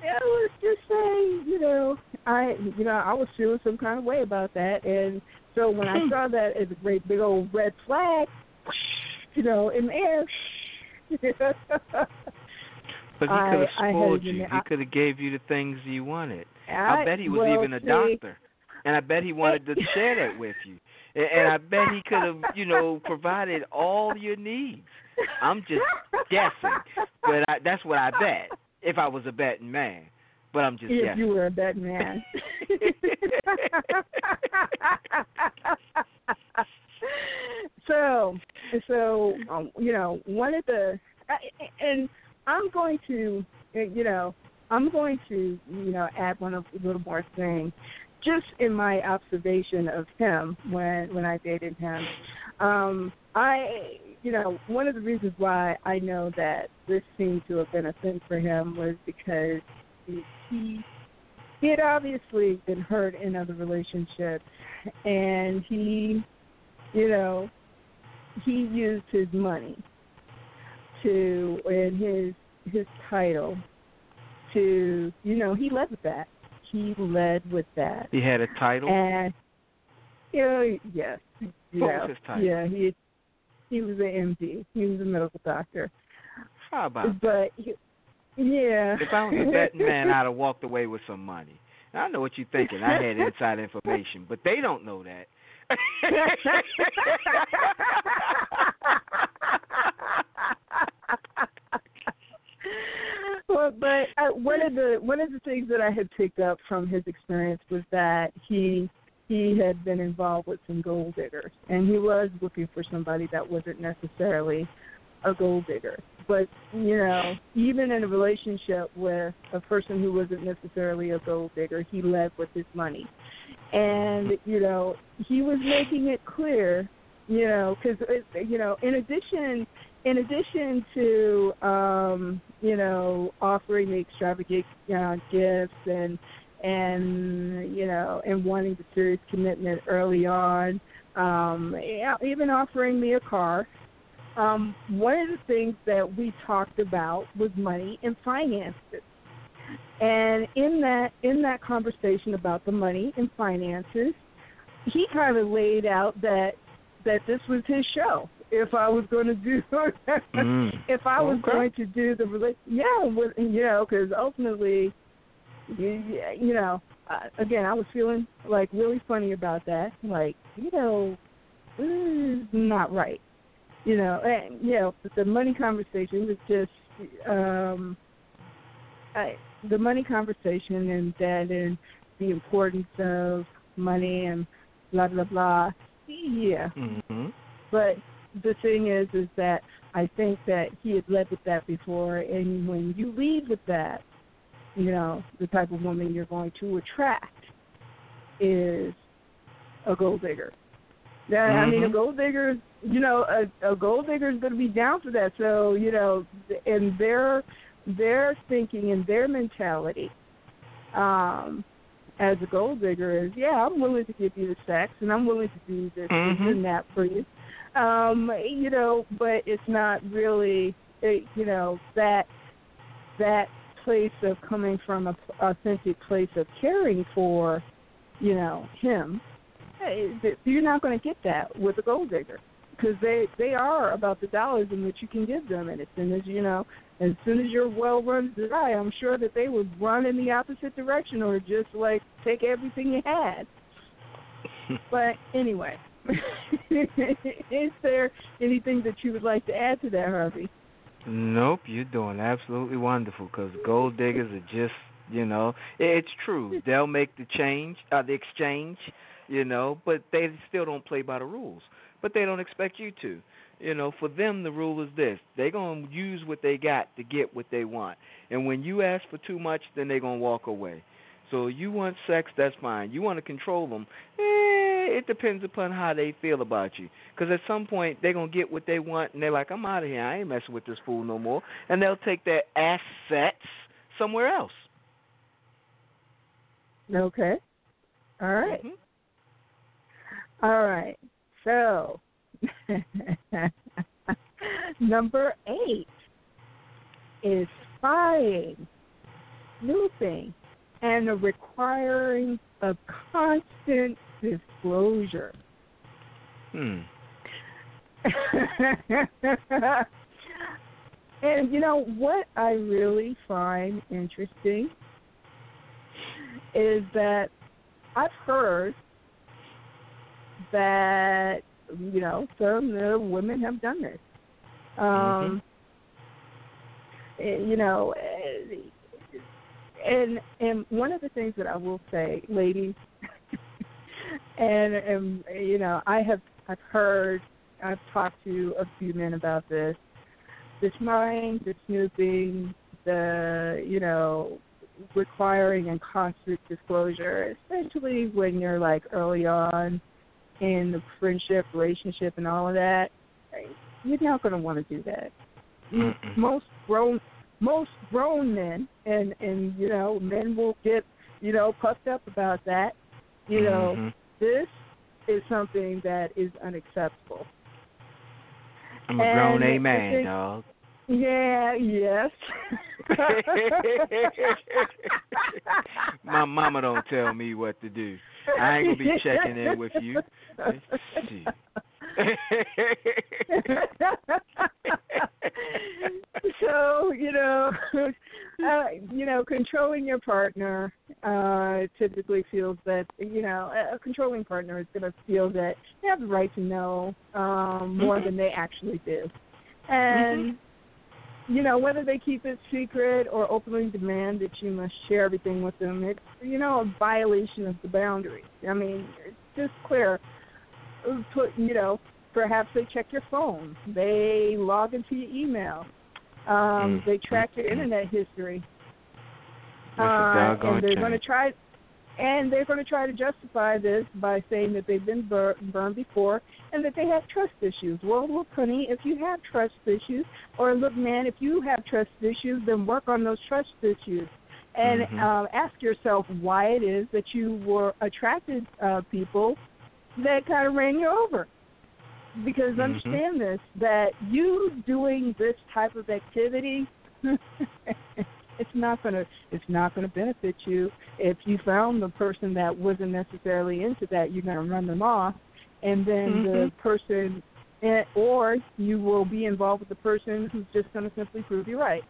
I was just saying, you know, I you know, I was feeling some kind of way about that. And so when I hmm. saw that as a great big old red flag, you know, in the air But he could have spoiled you. He could have gave you the things you wanted. I, I bet he was well, even a see, doctor, and I bet he wanted to share that with you. And, and I bet he could have, you know, provided all your needs. I'm just guessing, but I, that's what I bet if I was a betting man. But I'm just if guessing. you were a bad man. so, so um, you know, one of the, I- and I'm going to, you know, I'm going to, you know, add one little more thing, just in my observation of him when when I dated him. Um, I, you know, one of the reasons why I know that this seemed to have been a thing for him was because he he he had obviously been hurt in other relationships and he you know he used his money to and his his title to you know he led with that he led with that He had a title. and you know yes yeah was his title? yeah he he was an MD he was a medical doctor How about? but he, yeah If I was a betting man, I'd have walked away with some money. I know what you're thinking. I had inside information, but they don't know that. well, but uh, one of the one of the things that I had picked up from his experience was that he he had been involved with some gold diggers, and he was looking for somebody that wasn't necessarily a gold digger. But you know, even in a relationship with a person who wasn't necessarily a gold digger, he led with his money, and you know, he was making it clear, you know, because you know, in addition in addition to um, you know offering the extravagant uh, gifts and and you know and wanting the serious commitment early on, um, even offering me a car. Um, one of the things that we talked about was money and finances. And in that in that conversation about the money and finances, he kind of laid out that that this was his show. If I was going to do, Mm. if I was Okay. going to do the rela- yeah, with, you know, because ultimately, you, you know, uh, again, I was feeling like really funny about that. Like, you know, this is not right. You know, and you know, the money conversation was just um I, the money conversation and that and the importance of money and blah blah blah. Yeah, hmm but the thing is, is that I think that he had led with that before, and when you lead with that, you know, the type of woman you're going to attract is a gold digger. Yeah, I mean, a Mhm. gold digger, you know, a, a gold digger is going to be down for that. So, you know, and their their thinking and their mentality um as a gold digger is yeah i'm willing to give you the sex and i'm willing to do this Mhm. and that for you um you know but it's not really it, you know that that place of coming from a authentic place of caring for you know him. Eh, you're not going to get that with a gold digger because they they are about the dollars in which you can give them and as soon as you know as soon as your well runs dry i'm sure that they would run in the opposite direction or just like take everything you had. But anyway is there anything that you would like to add to that harvey Nope, you're doing absolutely wonderful because gold diggers are just, you know, it's true. They'll make the change, uh, the exchange, you know, but they still don't play by the rules. But they don't expect you to. You know, for them the rule is this: they're gonna use what they got to get what they want. And when you ask for too much, then they're gonna walk away. So you want sex, that's fine. You want to control them, eh, it depends upon how they feel about you. Because at some point they're gonna get what they want, and they're like, "I'm out of here. I ain't messing with this fool no more," and they'll take their assets somewhere else. okay all right. Mhm. All right. So, number eight is spying, snooping, and the requiring of constant disclosure. Hmm. and you know what I really find interesting is that I've heard that you know some uh, women have done this. Um, eh, You know, and and one of the things that I will say, ladies, and and you know, I have I've heard I've talked to a few men about this. The spying, the snooping, the you know, requiring and constant disclosure, especially when you're like early on in the friendship, relationship, and all of that. You're not going to want to do that. Mm-mm. Most grown, most grown men, and and you know, men will get you know puffed up about that. You know, Mhm. This is something that is unacceptable. I'm a grown and A man, dog. Yeah, yes. My mama don't tell me what to do. I ain't gonna be checking in with you. So you know, uh, you know, controlling your partner uh, typically feels that you know a controlling partner is going to feel that they have the right to know um, more than they actually do, and you know whether they keep it secret or openly demand that you must share everything with them. It's you know a violation of the boundary. I mean, it's just clear. Put you know perhaps they check your phone, they log into your email, um, Mm. they track your internet history, uh, and they're going to try, and they're going to try to justify this by saying that they've been bur- burned before and that they have trust issues. Well, look, honey, if you have trust issues, or look, man, if you have trust issues, then work on those trust issues. And Mhm. um, ask yourself why it is that you were attracted uh, people that kind of ran you over because Mhm. understand this that you doing this type of activity it's not going to it's not to benefit you if you found the person that wasn't necessarily into that you're to run them off and then the Mhm. person or you will be involved with the person who's just going to simply prove you right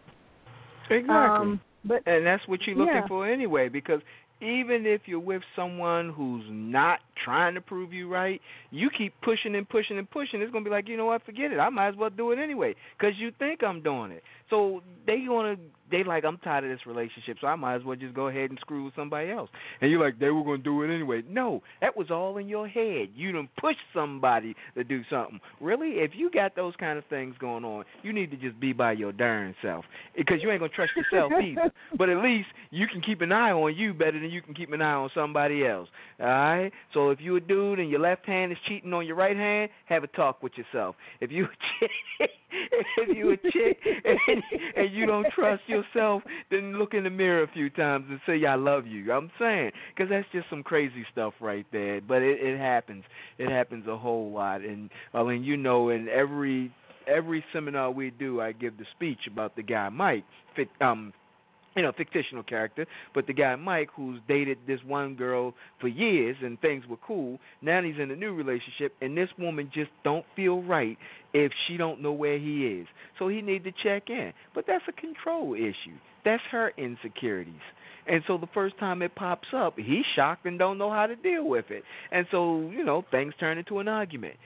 Exactly. um but and that's what you're looking yeah. for anyway, because even if you're with someone who's not trying to prove you right, you keep pushing and pushing and pushing. It's gonna be like, you know what? Forget it. I might as well do it anyway, because you think I'm doing it. So they gonna they like I'm tired of this relationship, so I might as well just go ahead and screw with somebody else. And you're like, they were gonna do it anyway. No, that was all in your head. You done pushed somebody to do something. Really, if you got those kind of things going on, you need to just be by your darn self, because you ain't gonna trust yourself either. But at least you can keep an eye on you better than you can keep an eye on somebody else. All right. So if you a dude and your left hand is cheating on your right hand, have a talk with yourself. If you if you a chick and, and you don't trust yourself, then look in the mirror a few times and say, I love you. I'm saying, because that's just some crazy stuff right there. But it, it happens. It happens a whole lot. And, I mean, you know, in every every seminar we do, I give the speech about the guy Mike. Um, you know, fictional character, but the guy Mike, who's dated this one girl for years and things were cool. Now he's in a new relationship, and this woman just don't feel right if she don't know where he is. So he need to check in. But that's a control issue. That's her insecurities. And so the first time it pops up, he's shocked and don't know how to deal with it. And so, you know, things turn into an argument.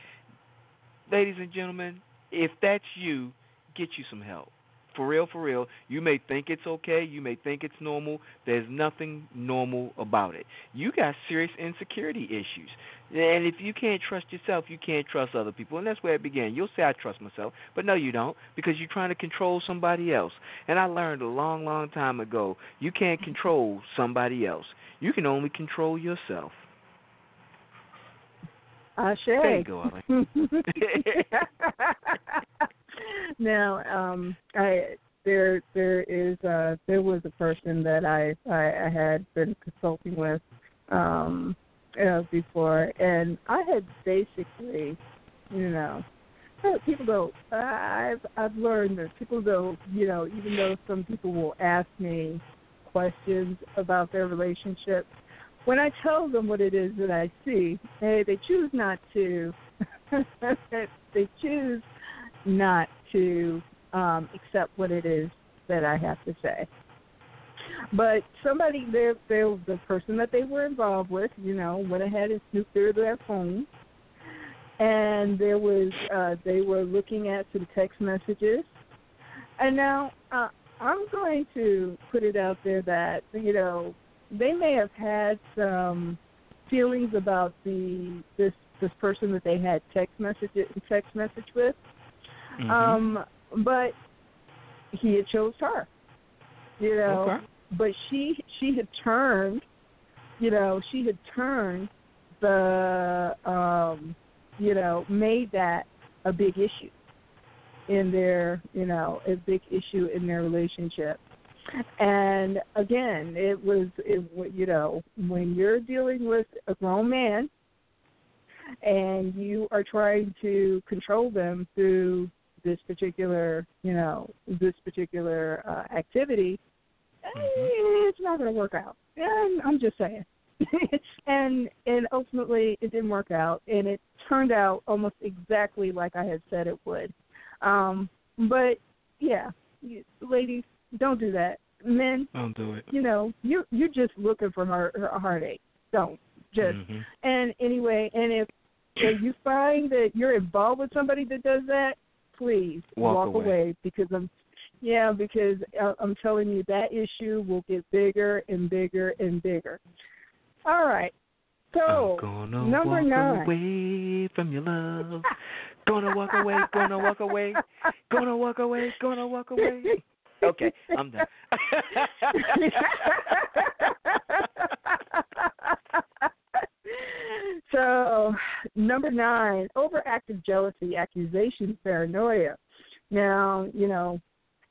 Ladies and gentlemen, if that's you, get you some help for real, for real. You may think it's okay, you may think it's normal. There's nothing normal about it. You got serious insecurity issues. And if you can't trust yourself, you can't trust other people. And that's where it began. You'll say, I trust myself. But no, you don't, because you're trying to control somebody else. And I learned a long, long time ago you can't control somebody else, you can only control yourself. Uh, There you go, Arlene. now, um, I there there is uh there was a person that I I, I had been consulting with um uh, before, and I had basically, you know, people don't. I've I've learned that people don't. You know, even though some people will ask me questions about their relationship, when I tell them what it is that I see, hey, they choose not to. they choose not to um, accept what it is that I have to say. But somebody, they they the person that they were involved with, you know, went ahead and snooped through their phone, and there was uh, they were looking at some text messages, and now uh, I'm going to put it out there that you know they may have had some feelings about the this this person that they had text message text message with, Mhm. um, but he had chose her. You know, Okay. but she she had turned, you know, she had turned the um, you know, made that a big issue in their, you know, a big issue in their relationship. And again, it was, it, you know, when you're dealing with a grown man and you are trying to control them through this particular, you know, this particular uh, activity, eh, it's not going to work out. And I'm just saying. and and ultimately, it didn't work out, and it turned out almost exactly like I had said it would. Um, but yeah, you, ladies, don't do that. Men, Don't do it. you know, you you're just looking for her, a heartache. Don't just. Mhm. And anyway, and if if you find that you're involved with somebody that does that, please Walk away. away. because I'm yeah, because uh, I'm telling you that issue will get bigger and bigger and bigger. All right. So, number walk nine. away from your love. Gonna walk away, gonna walk away, gonna walk away, gonna walk away. Okay, I'm done. so, number nine, overactive jealousy, accusations, paranoia. Now, you know,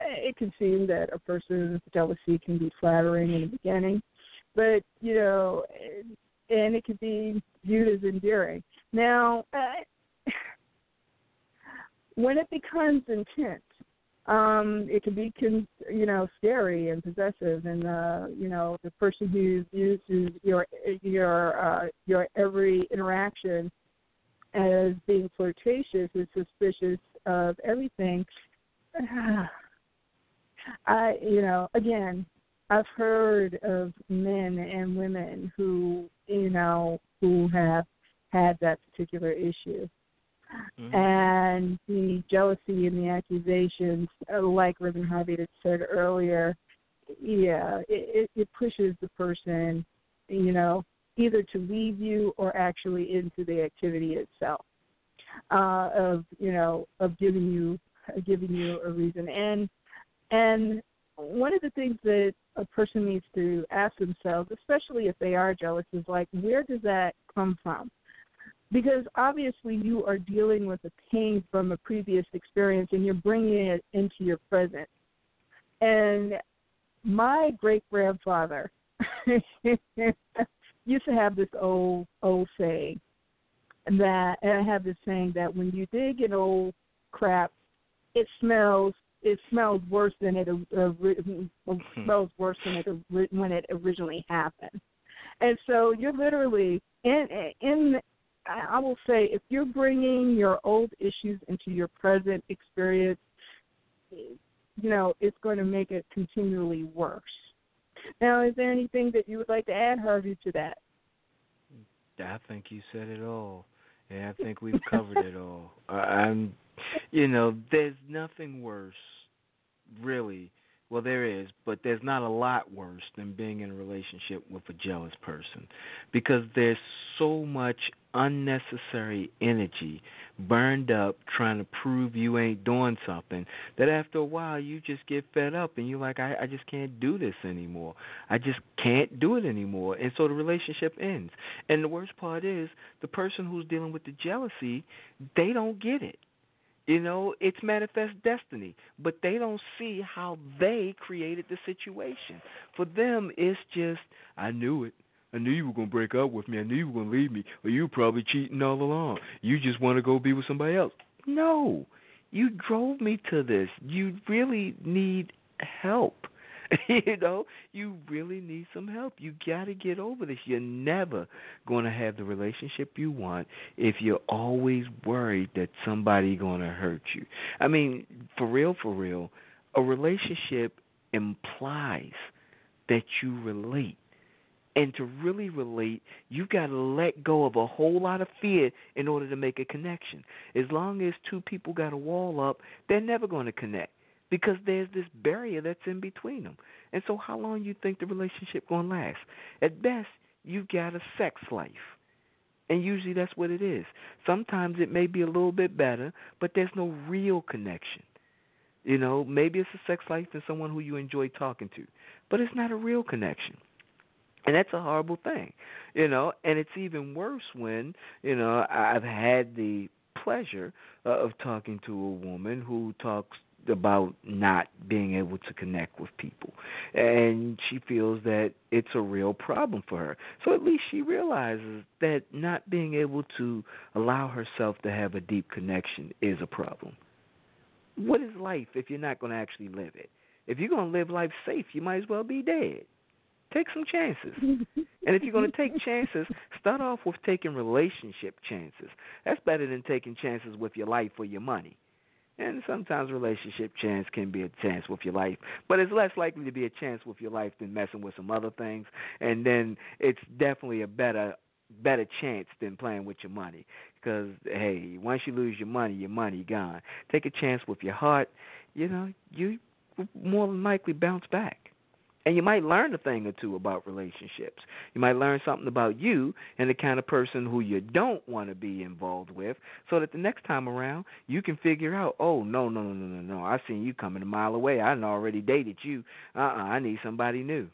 it can seem that a person's jealousy can be flattering in the beginning, but, you know, and it can be viewed as endearing. Now, uh, when it becomes intense, um, it can be, con- you know, scary and possessive, and uh, you know, the person who uses your your uh, your every interaction as being flirtatious is suspicious of everything. I, you know, again, I've heard of men and women who, you know, who have had that particular issue. Mhm. And the jealousy and the accusations, uh, like Reverend Harvey had said earlier, yeah, it, it, it pushes the person, you know, either to leave you or actually into the activity itself uh, of, you know, of giving you giving you a reason. And and one of the things that a person needs to ask themselves, especially if they are jealous, is like, where does that come from? Because obviously you are dealing with a pain from a previous experience and you're bringing it into your present. And my great grandfather used to have this old old saying that and I have this saying that when you dig an old crap, it smells it smells worse than it uh, smells worse than it when it originally happened. And so you're literally in in I will say if you're bringing your old issues into your present experience, you know it's going to make it continually worse. Now, is there anything that you would like to add, Harvey, to that? I think you said it all. Yeah, I think we've covered it all. I'm, you know, there's nothing worse, really, well, there is, but there's not a lot worse than being in a relationship with a jealous person because there's so much unnecessary energy burned up trying to prove you ain't doing something that after a while you just get fed up and you're like, I, I just can't do this anymore. I just can't do it anymore. And so the relationship ends. And the worst part is the person who's dealing with the jealousy, they don't get it you know, it's manifest destiny, but they don't see how they created the situation. For them, it's just, I knew it. I knew you were to break up with me. I knew you were to leave me. Or you were probably cheating all along. You just want to go be with somebody else. No. You drove me to this. You really need help. you know, you really need some help. You got to get over this. You're never going to have the relationship you want if you're always worried that somebody going to hurt you. I mean, for real, for real, a relationship implies that you relate. And to really relate, you've got to let go of a whole lot of fear in order to make a connection. As long as two people got a wall up, they're never going to connect because there's this barrier that's in between them. And so, how long you think the relationship gonna last? At best, you've got a sex life, and usually that's what it is. Sometimes it may be a little bit better, but there's no real connection. You know, maybe it's a sex life and someone who you enjoy talking to, but it's not a real connection. And that's a horrible thing, you know. And it's even worse when you know I've had the pleasure uh, of talking to a woman who talks about not being able to connect with people. And she feels that it's a real problem for her. So at least she realizes that not being able to allow herself to have a deep connection is a problem. What is life if you're not going to actually live it? If you're going to live life safe you might as well be dead take some chances and if you're going to take chances start off with taking relationship chances that's better than taking chances with your life or your money and sometimes relationship chance can be a chance with your life, but it's less likely to be a chance with your life than messing with some other things. And then it's definitely a better better chance than playing with your money because hey, once you lose your money, your money gone. Take a chance with your heart. You know, you more than likely bounce back. And you might learn a thing or two about relationships. You might learn something about you and the kind of person who you don't want to be involved with, so that the next time around you can figure out, oh no no no no no no, I seen you coming a mile away. I already dated you. Uh uh-uh, I need somebody new.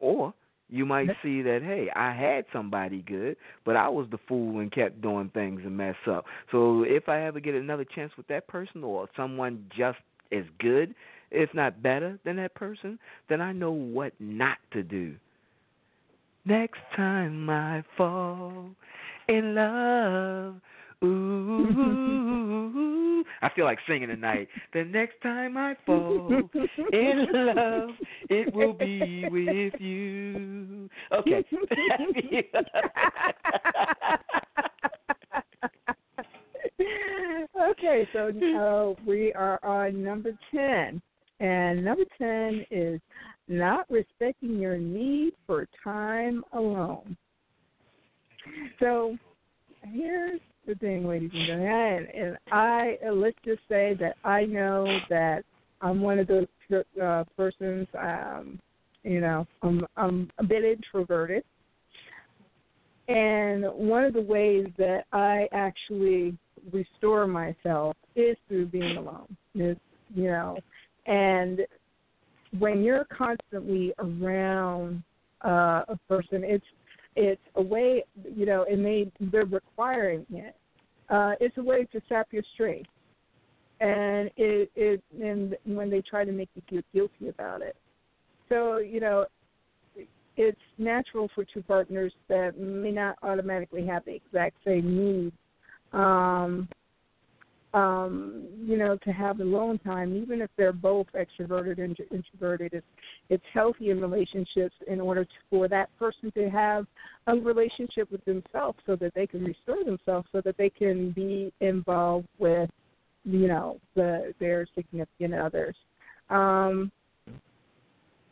Or you might see that hey, I had somebody good, but I was the fool and kept doing things and mess up. So if I ever get another chance with that person or someone just as good if not better than that person, then I know what not to do. Next time I fall in love, ooh, I feel like singing tonight. The next time I fall in love, it will be with you. Okay. okay, so uh, we are on number 10. And number 10 is not respecting your need for time alone. So here's the thing, ladies and gentlemen, and I let's just say that I know that I'm one of those uh, persons. Um, you know, I'm I'm a bit introverted, and one of the ways that I actually restore myself is through being alone. Is you know, and when you're constantly around uh, a person, it's it's a way, you know, and they they're requiring it. Uh, it's a way to sap your strength. and it it and when they try to make you feel guilty about it. So you know, it's natural for two partners that may not automatically have the exact same needs. Um, um, you know, to have alone time, even if they're both extroverted and introverted, it's it's healthy in relationships in order to, for that person to have a relationship with themselves, so that they can restore themselves, so that they can be involved with, you know, the their significant others. Um,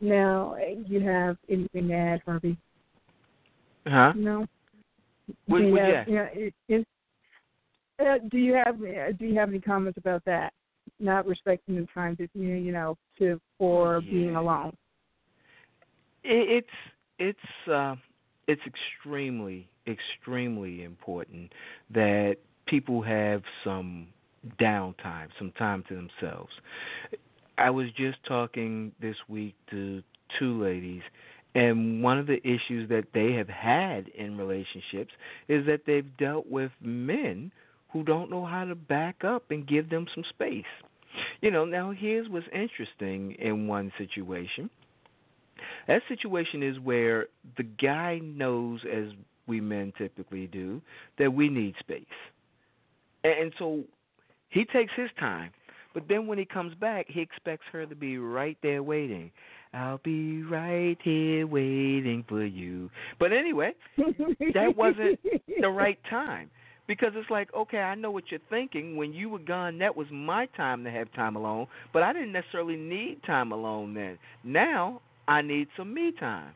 now, you have anything to add, Harvey? Huh? No. What, have, yeah. it, it, uh, do you have uh, do you have any comments about that? Not respecting the time to you you know to for Yeah. being alone. It's it's uh, it's extremely extremely important that people have some downtime, some time to themselves. I was just talking this week to two ladies, and one of the issues that they have had in relationships is that they've dealt with men who don't know how to back up and give them some space. You know, now here's what's interesting in one situation. That situation is where the guy knows, as we men typically do, that we need space. And, so he takes his time, but then when he comes back, he expects her to be right there waiting. I'll be right here waiting for you. But anyway, that wasn't the right time because it's like okay i know what you're thinking. When you were gone that was my time to have time alone. But i didn't necessarily need time alone then. Now i need some me time.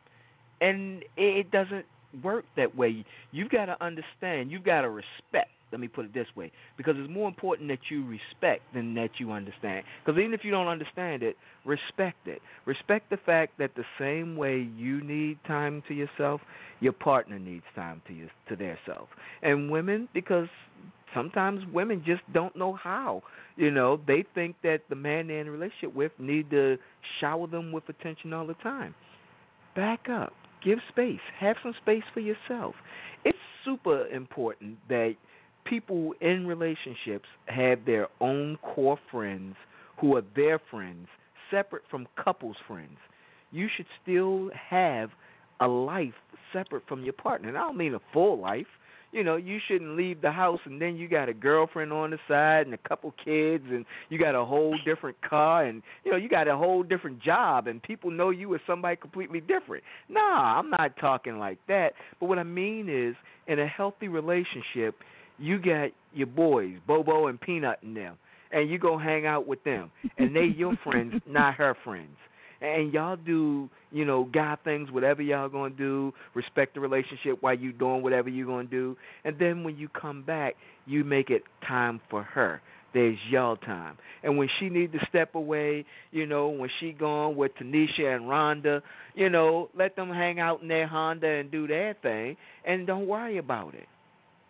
And it doesn't work that way. You've got to understand. You've got to respect let me put it this way. Because it's more important that you respect than that you understand. Because even if you don't understand it respect it. Respect the fact that the same way you need time to yourself your partner needs time to you to their self. And women because sometimes women just don't know how. You know they think that the man they're in a relationship with need to shower them with attention all the time. Back up. Give space. Have some space for yourself. It's super important that people in relationships have their own core friends who are their friends separate from couples friends you should still have a life separate from your partner. And I don't mean a full life. You know, you shouldn't leave the house and then you got a girlfriend on the side and a couple kids and you got a whole different car and you know, you got a whole different job and people know you as somebody completely different. Nah, I'm not talking like that. But what I mean is in a healthy relationship, you got your boys, Bobo and Peanut and them, and you go hang out with them. And they your friends, not her friends. And y'all do you know guy things whatever y'all gonna do respect the relationship while you doing whatever you gonna do. And then when you come back you make it time for her. There's y'all time. And when she need to step away you know when she gone with tanisha and rhonda you know let them hang out in their honda and do their thing. And don't worry about it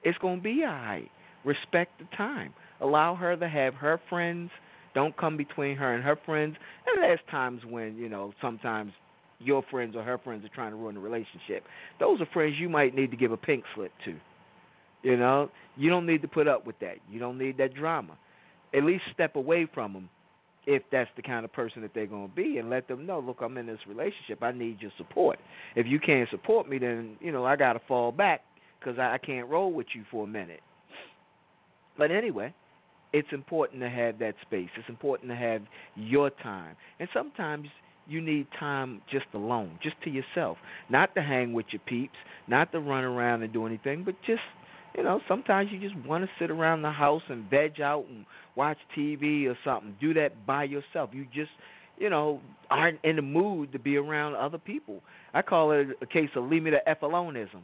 it's gonna be all right respect the time allow her to have her friends don't come between her and her friends. And there's times when, you know, sometimes your friends or her friends are trying to ruin the relationship. Those are friends you might need to give a pink slip to. You know, you don't need to put up with that. You don't need that drama. At least step away from them if that's the kind of person that they're going to be and let them know, look, I'm in this relationship. I need your support. If you can't support me, then, you know, I got to fall back because I, can't roll with you for a minute. But anyway, it's important to have that space. It's important to have your time. And sometimes you need time just alone, just to yourself. Not to hang with your peeps, not to run around and do anything, but just you know, sometimes you just want to sit around the house and veg out and watch TV or something. Do that by yourself. You just, you know, aren't in the mood to be around other people. I call it a case of leave me the F aloneism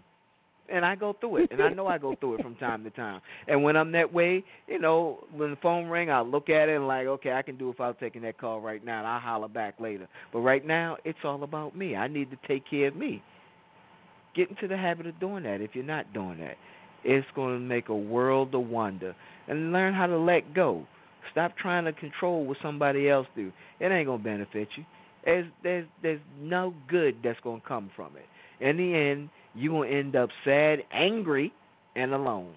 and I go through it, and I know I go through it from time to time. And when I'm that way, you know, when the phone ring, I look at it and like, okay, I can do without taking that call right now, and I'll holler back later. But right now, it's all about me. I need to take care of me. Get into the habit of doing that. If you're not doing that, it's going to make a world of wonder. And learn how to let go. Stop trying to control what somebody else do. It ain't gonna benefit you. There's there's there's no good that's gonna come from it. In the end, you're going to end up sad, angry, and alone.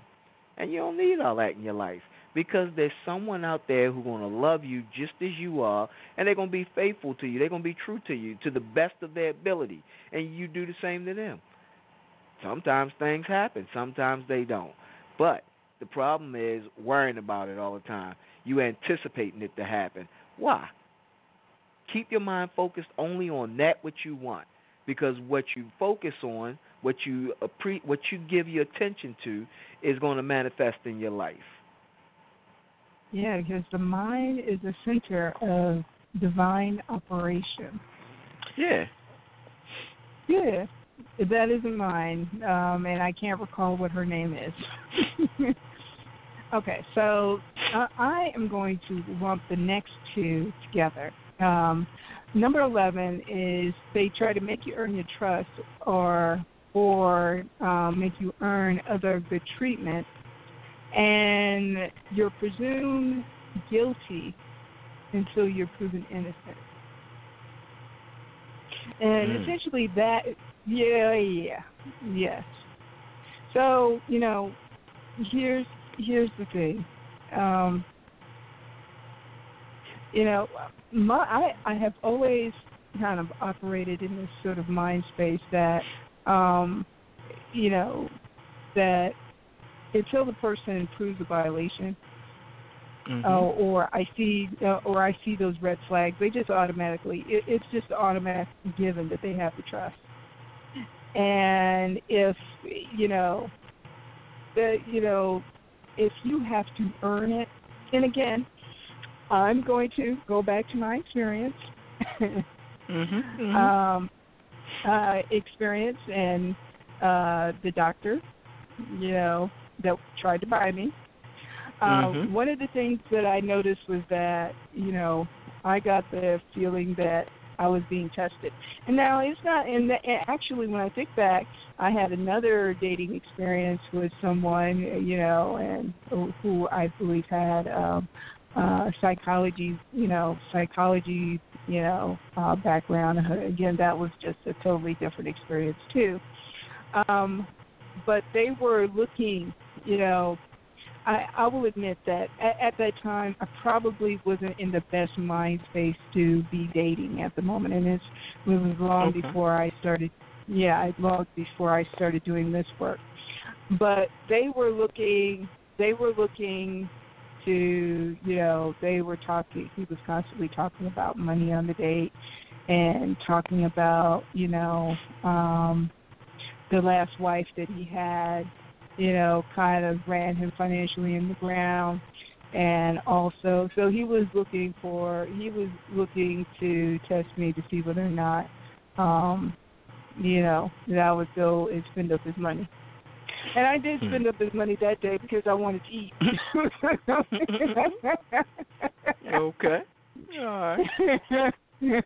And you don't need all that in your life. because there's someone out there who's going to love you just as you are and they're going to be faithful to you. They're going to be true to you to the best of their ability and you do the same to them. Sometimes things happen sometimes they don't. But the problem is worrying about it all the time. You anticipating it to happen. Why? Keep your mind focused only on that which you want because what you focus on what you appre- what you give your attention to is going to manifest in your life Yeah, because the mind is the center of divine operation. yeah Yeah, that isn't mine, um, and I can't recall what her name is. okay, so uh, I am going to lump the next two together. Um, number eleven is they try to make you earn your trust, or or um, make you earn other good treatment, and you're presumed guilty until you're proven innocent. And Mm. essentially that yeah, yeah. Yes. So, you know, here's here's the thing. Um you know, my I, I have always kind of operated in this sort of mind space that um you know that until the person proves a violation Mhm. uh, or I see uh, or I see those red flags, they just automatically it, it's just automatic given that they have the trust. And if you know, the you know, if you have to earn it, and again, I'm going to go back to my experience, Mhm. Mhm. um, uh, experience and uh, the doctor, you know, that tried to buy me. Um, Mhm. One of the things that I noticed was that you know I got the feeling that I was being tested, and now it's not. And actually, when I think back, I had another dating experience with someone, you know, and who- who I believe had um, uh, psychology, you know, psychology, you know, uh, background. Again, that was just a totally different experience too. Um, but they were looking, you know, I, I will admit that at, at that time I probably wasn't in the best mind space to be dating at the moment, and it's, it was long Okay. before I started. Yeah, I long before I started doing this work. But they were looking. They were looking to, you know, they were talking. He was constantly talking about money on the date, and talking about, you know, um, the last wife that he had you know, kind of ran him financially in the ground. And also, so he was looking for, he was looking to test me to see whether or not, um, you know, that I would go and spend up his money. And I did spend up his money that day because I wanted to eat. okay. All right.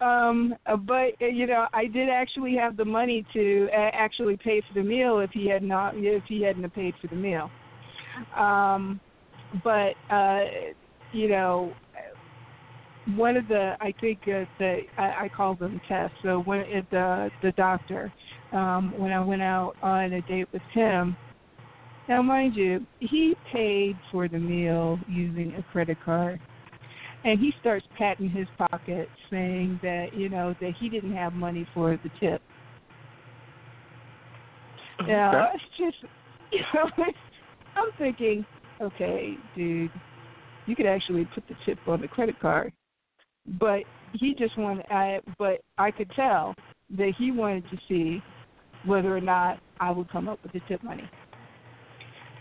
um but you know i did actually have the money to uh, actually pay for the meal if he had not if he hadn't paid for the meal um but uh you know one of the i think uh, the I, I call them tests so when it, the the doctor um when i went out on a date with him now mind you he paid for the meal using a credit card and he starts patting his pocket, saying that you know that he didn't have money for the tip. Yeah, it's just you know, I'm thinking, okay, dude, you could actually put the tip on the credit card, but he just wanted. I but I could tell that he wanted to see whether or not I would come up with the tip money.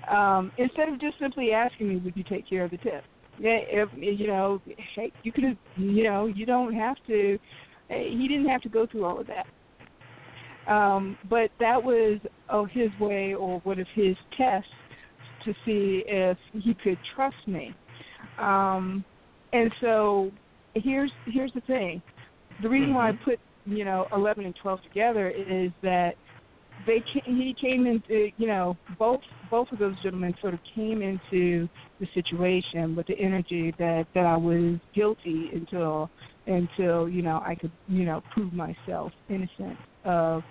Um, instead of just simply asking me, would you take care of the tip? Yeah, if you know, hey, you could have, you know, you don't have to. eh, He didn't have to go through all of that. Um, but that was oh, his way or one of his tests to see if he could trust me. Um, and so here's here's the thing. The reason why I put you know 11 and 12 together is that they ca- he came into you know both both of those gentlemen sort of came into the situation with the energy that that I was guilty until until you know I could you know prove myself innocent of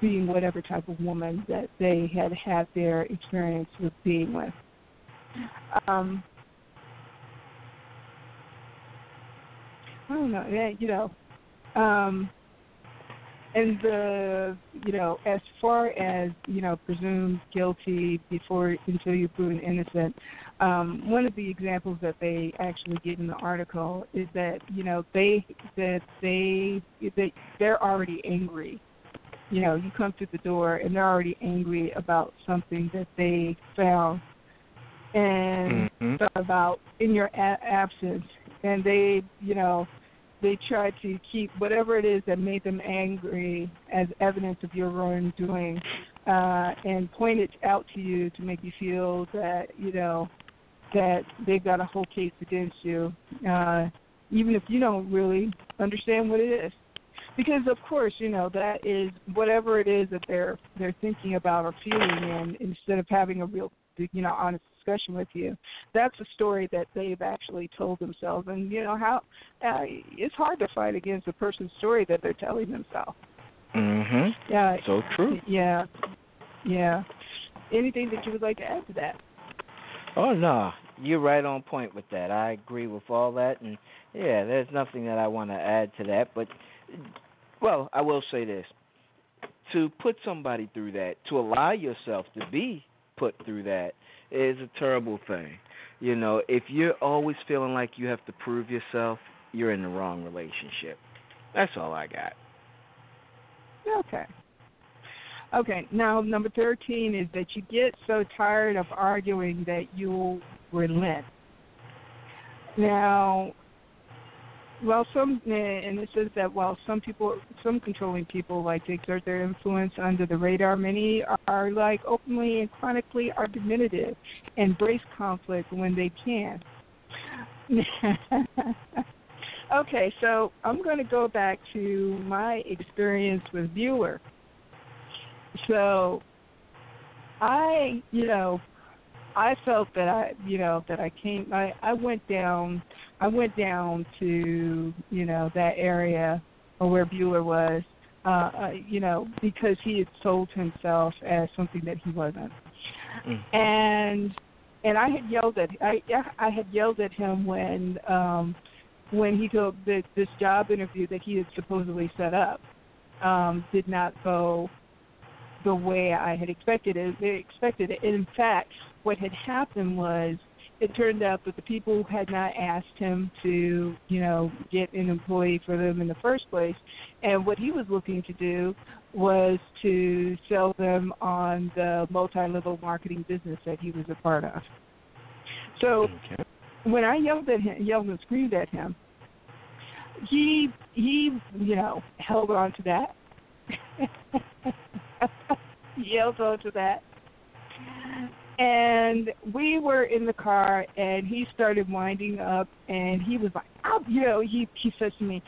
being whatever type of woman that they had had their experience with being with. Um, I don't know. Yeah, you know, um, and the you know, as far as you know, presumed guilty before until you're proven innocent. Um, one of the examples that they actually give in the article is that you know they that they that they're already angry. You know, you come through the door and they're already angry about something that they found and Mhm. about in your a- absence, and they, you know, they try to keep whatever it is that made them angry as evidence of your wrongdoing, uh, and point it out to you to make you feel that you know that they've got a whole case against you, uh, even if you don't really understand what it is. Because of course, you know that is whatever it is that they're they're thinking about or feeling, and instead of having a real, you know, honest discussion with you, that's a story that they've actually told themselves. And you know how uh, it's hard to fight against a person's story that they're telling themselves. Mhm. Yeah. So true. Yeah. Yeah. Anything that you would like to add to that? Oh no, you're right on point with that. I agree with all that, and yeah, there's nothing that I want to add to that. But well, I will say this: to put somebody through that, to allow yourself to be put through that, is a terrible thing. You know, if you're always feeling like you have to prove yourself, you're in the wrong relationship. That's all I got. Okay. Okay. Now, number 13 is that you get so tired of arguing that you'll relent. Now, well, some eh, and it says that while some people, some controlling people like to exert their influence under the radar, many are like openly and chronically argumentative, and embrace conflict when they can. okay, so I'm going to go back to my experience with Bueller. So, I, you know, I felt that I, you know, that I came, I, I went down, I went down to, you know, that area where Bueller was, uh, uh, you know, because he had sold himself as something that he wasn't, Mm. and and I had yelled at, I, I had yelled at him when, um, when he told that this job interview that he had supposedly set up, um, did not go the way I had expected it. They expected it. In fact, what had happened was it turned out that the people had not asked him to, you know, get an employee for them in the first place, and what he was looking to do was to sell them on the multi-level marketing business that he was a part of. So Okay. when I yelled at him, yelled and screamed at him, he he you know held on to that. held on to that. And we were in the car, and he started winding up, and he was like, oh, you know, he he says to me,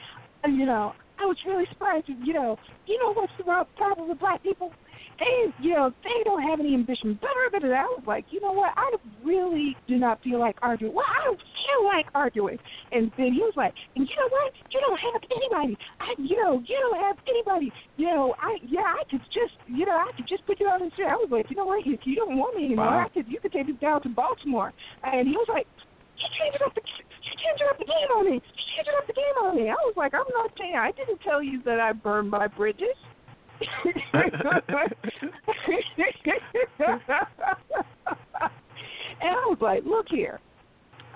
"Oh, you know, I was really surprised. You know, you know what's the problem with black people? They, you know, they don't have any ambition. Blah. I was like, you know what? I really do not feel like arguing. Well, I don't feel like arguing. And then he was like, and you know what? You don't have anybody. I, you know, you don't have anybody. You know, I, yeah, I could just, you know, I could just put you on the street. I was like, you know what? If you don't want me anymore, Wow. I could, you could take me down to Baltimore. And he was like, you changing up the, you changing up the game on me. You changing up the game on me. I was like, I'm not saying. I didn't tell you that I burned my bridges. And I was like, look here.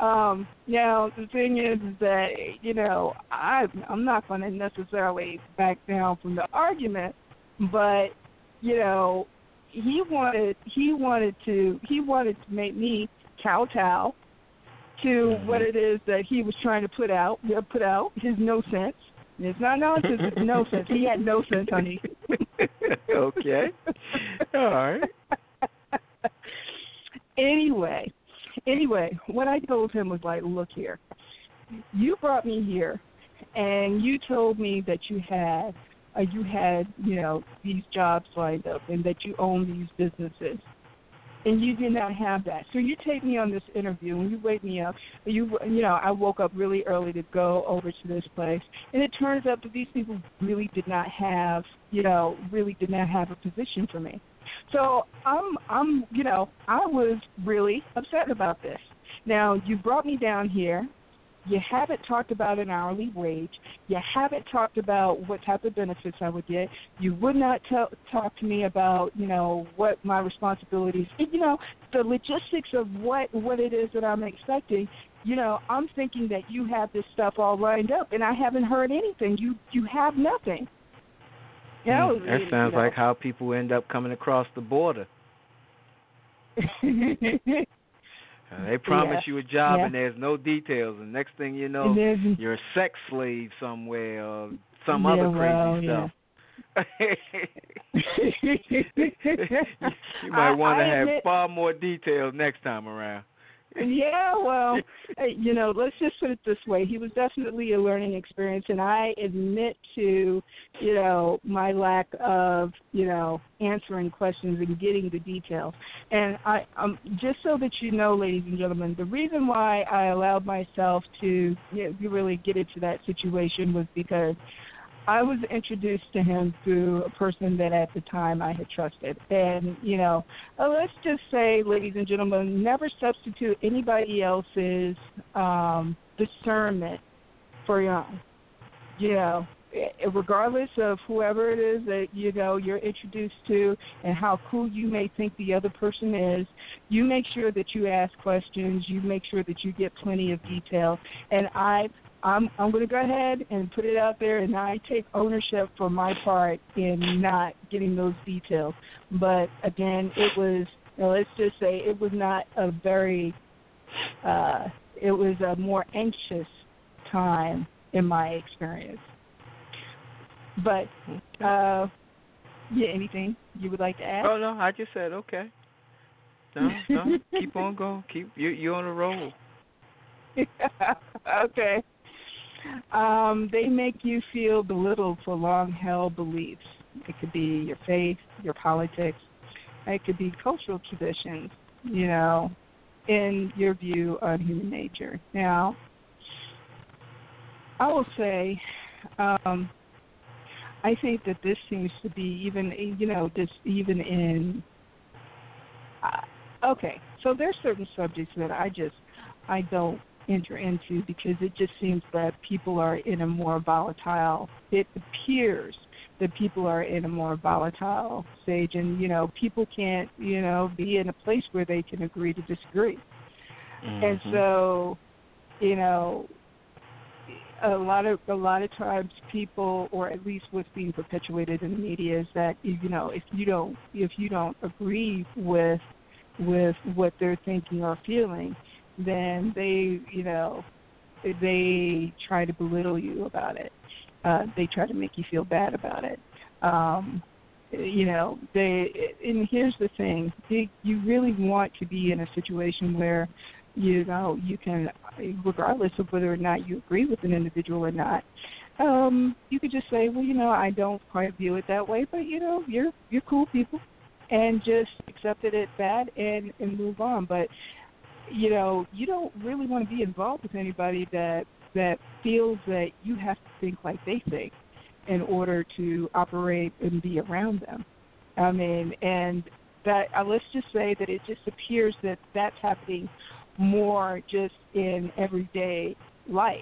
Um, now the thing is, that you know I I'm not going to necessarily back down from the argument, but you know he wanted he wanted to he wanted to make me kowtow to what it is that he was trying to put out put out his no sense. It's not nonsense. It's no sense. He had no sense, honey. okay. All right. anyway, anyway, what I told him was like, look here, you brought me here, and you told me that you had, uh, you had, you know, these jobs lined up, and that you own these businesses, and you did not have that. So you take me on this interview, and you wake me up. You, you know, I woke up really early to go over to this place, and it turns out that these people really did not have, you know, really did not have a position for me. So I'm I'm you know I was really upset about this. Now you brought me down here. You haven't talked about an hourly wage. You haven't talked about what type of benefits I would get. You would not tell, talk to me about, you know, what my responsibilities. You know, the logistics of what what it is that I'm expecting. You know, I'm thinking that you have this stuff all lined up, and I haven't heard anything. You you have nothing. You know, Mm, that you sounds know. like how people end up coming across the border. Uh, they promise Yeah. you a job Yeah. and there's no details, and next thing you know, there's- you're a sex slave somewhere or some Yeah, other well, crazy yeah. stuff. you might want to have admit- far more details next time around. Yeah, well, uh, you know, let's just put it this way. He was definitely a learning experience, and I admit to, you know, my lack of, you know, answering questions and getting the details. And I, um, just so that you know, ladies and gentlemen, the reason why I allowed myself to you know, really get into that situation was because I was introduced to him through a person that at the time I had trusted. And, you know, uh, let's just say, ladies and gentlemen, never substitute anybody else's um, discernment for your own. You know, regardless of whoever it is that, you know, you're introduced to and how cool you may think the other person is, you make sure that you ask questions, you make sure that you get plenty of detail. And I I'm I'm going to go ahead and put it out there, and I take ownership for my part in not getting those details. But again, it was you know, let's just say it was not a very uh, it was a more anxious time in my experience. But uh, yeah, anything you would like to add? Oh no, I just said okay. No, no, keep on going. Keep you you on a roll. okay. Um, they make you feel belittled for long held beliefs. It could be your faith, your politics. It could be cultural traditions, you know, in your view on human nature. Now, I will say, um, I think that this seems to be even, you know, just even in. Uh, okay, so there's certain subjects that I just I don't enter into because it just seems that people are in a more volatile. It appears that people are in a more volatile stage, and you know, people can't, you know, be in a place where they can agree to disagree. And Mhm. so, you know, a lot of a lot of times people, or at least what's being perpetuated in the media, is that you know if you don't if you don't agree with with what they're thinking or feeling, then they you know they try to belittle you about it. Uh, they try to make you feel bad about it. Um, you know, they and here's the thing: they, you really want to be in a situation where you know you can, regardless of whether or not you agree with an individual or not. Um, you could just say, well, you know, I don't quite view it that way, but you know, you're you're cool people, and just accept it that and and move on. But you know, you don't really want to be involved with anybody that that feels that you have to think like they think in order to operate and be around them. I mean, and that uh, let's just say that it just appears that that's happening more just in everyday life,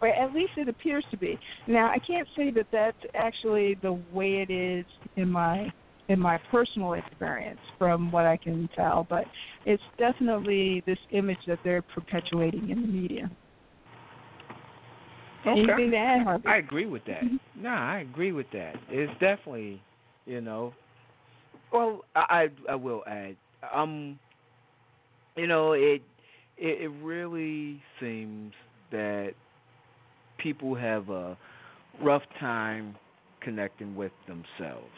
or at least it appears to be. Now, I can't say that that's actually the way it is in my in my personal experience from what I can tell, but it's definitely this image that they're perpetuating in the media. Anything to add, Harvey? I agree with that. No, I agree with that. It's definitely, you know. Well, I I, I will add. Um, you know, it, it it really seems that people have a rough time connecting with themselves,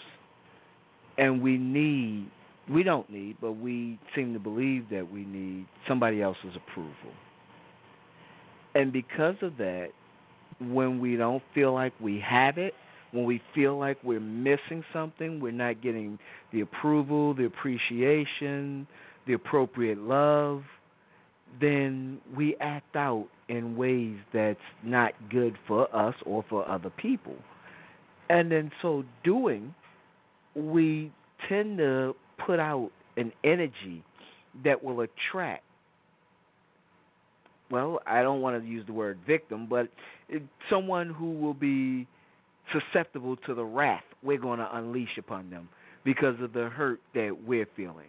and we need. We don't need, but we seem to believe that we need somebody else's approval. And because of that, when we don't feel like we have it, when we feel like we're missing something, we're not getting the approval, the appreciation, the appropriate love, then we act out in ways that's not good for us or for other people. And in so doing, we tend to put out an energy that will attract well, I don't want to use the word victim, but someone who will be susceptible to the wrath we're going to unleash upon them because of the hurt that we're feeling.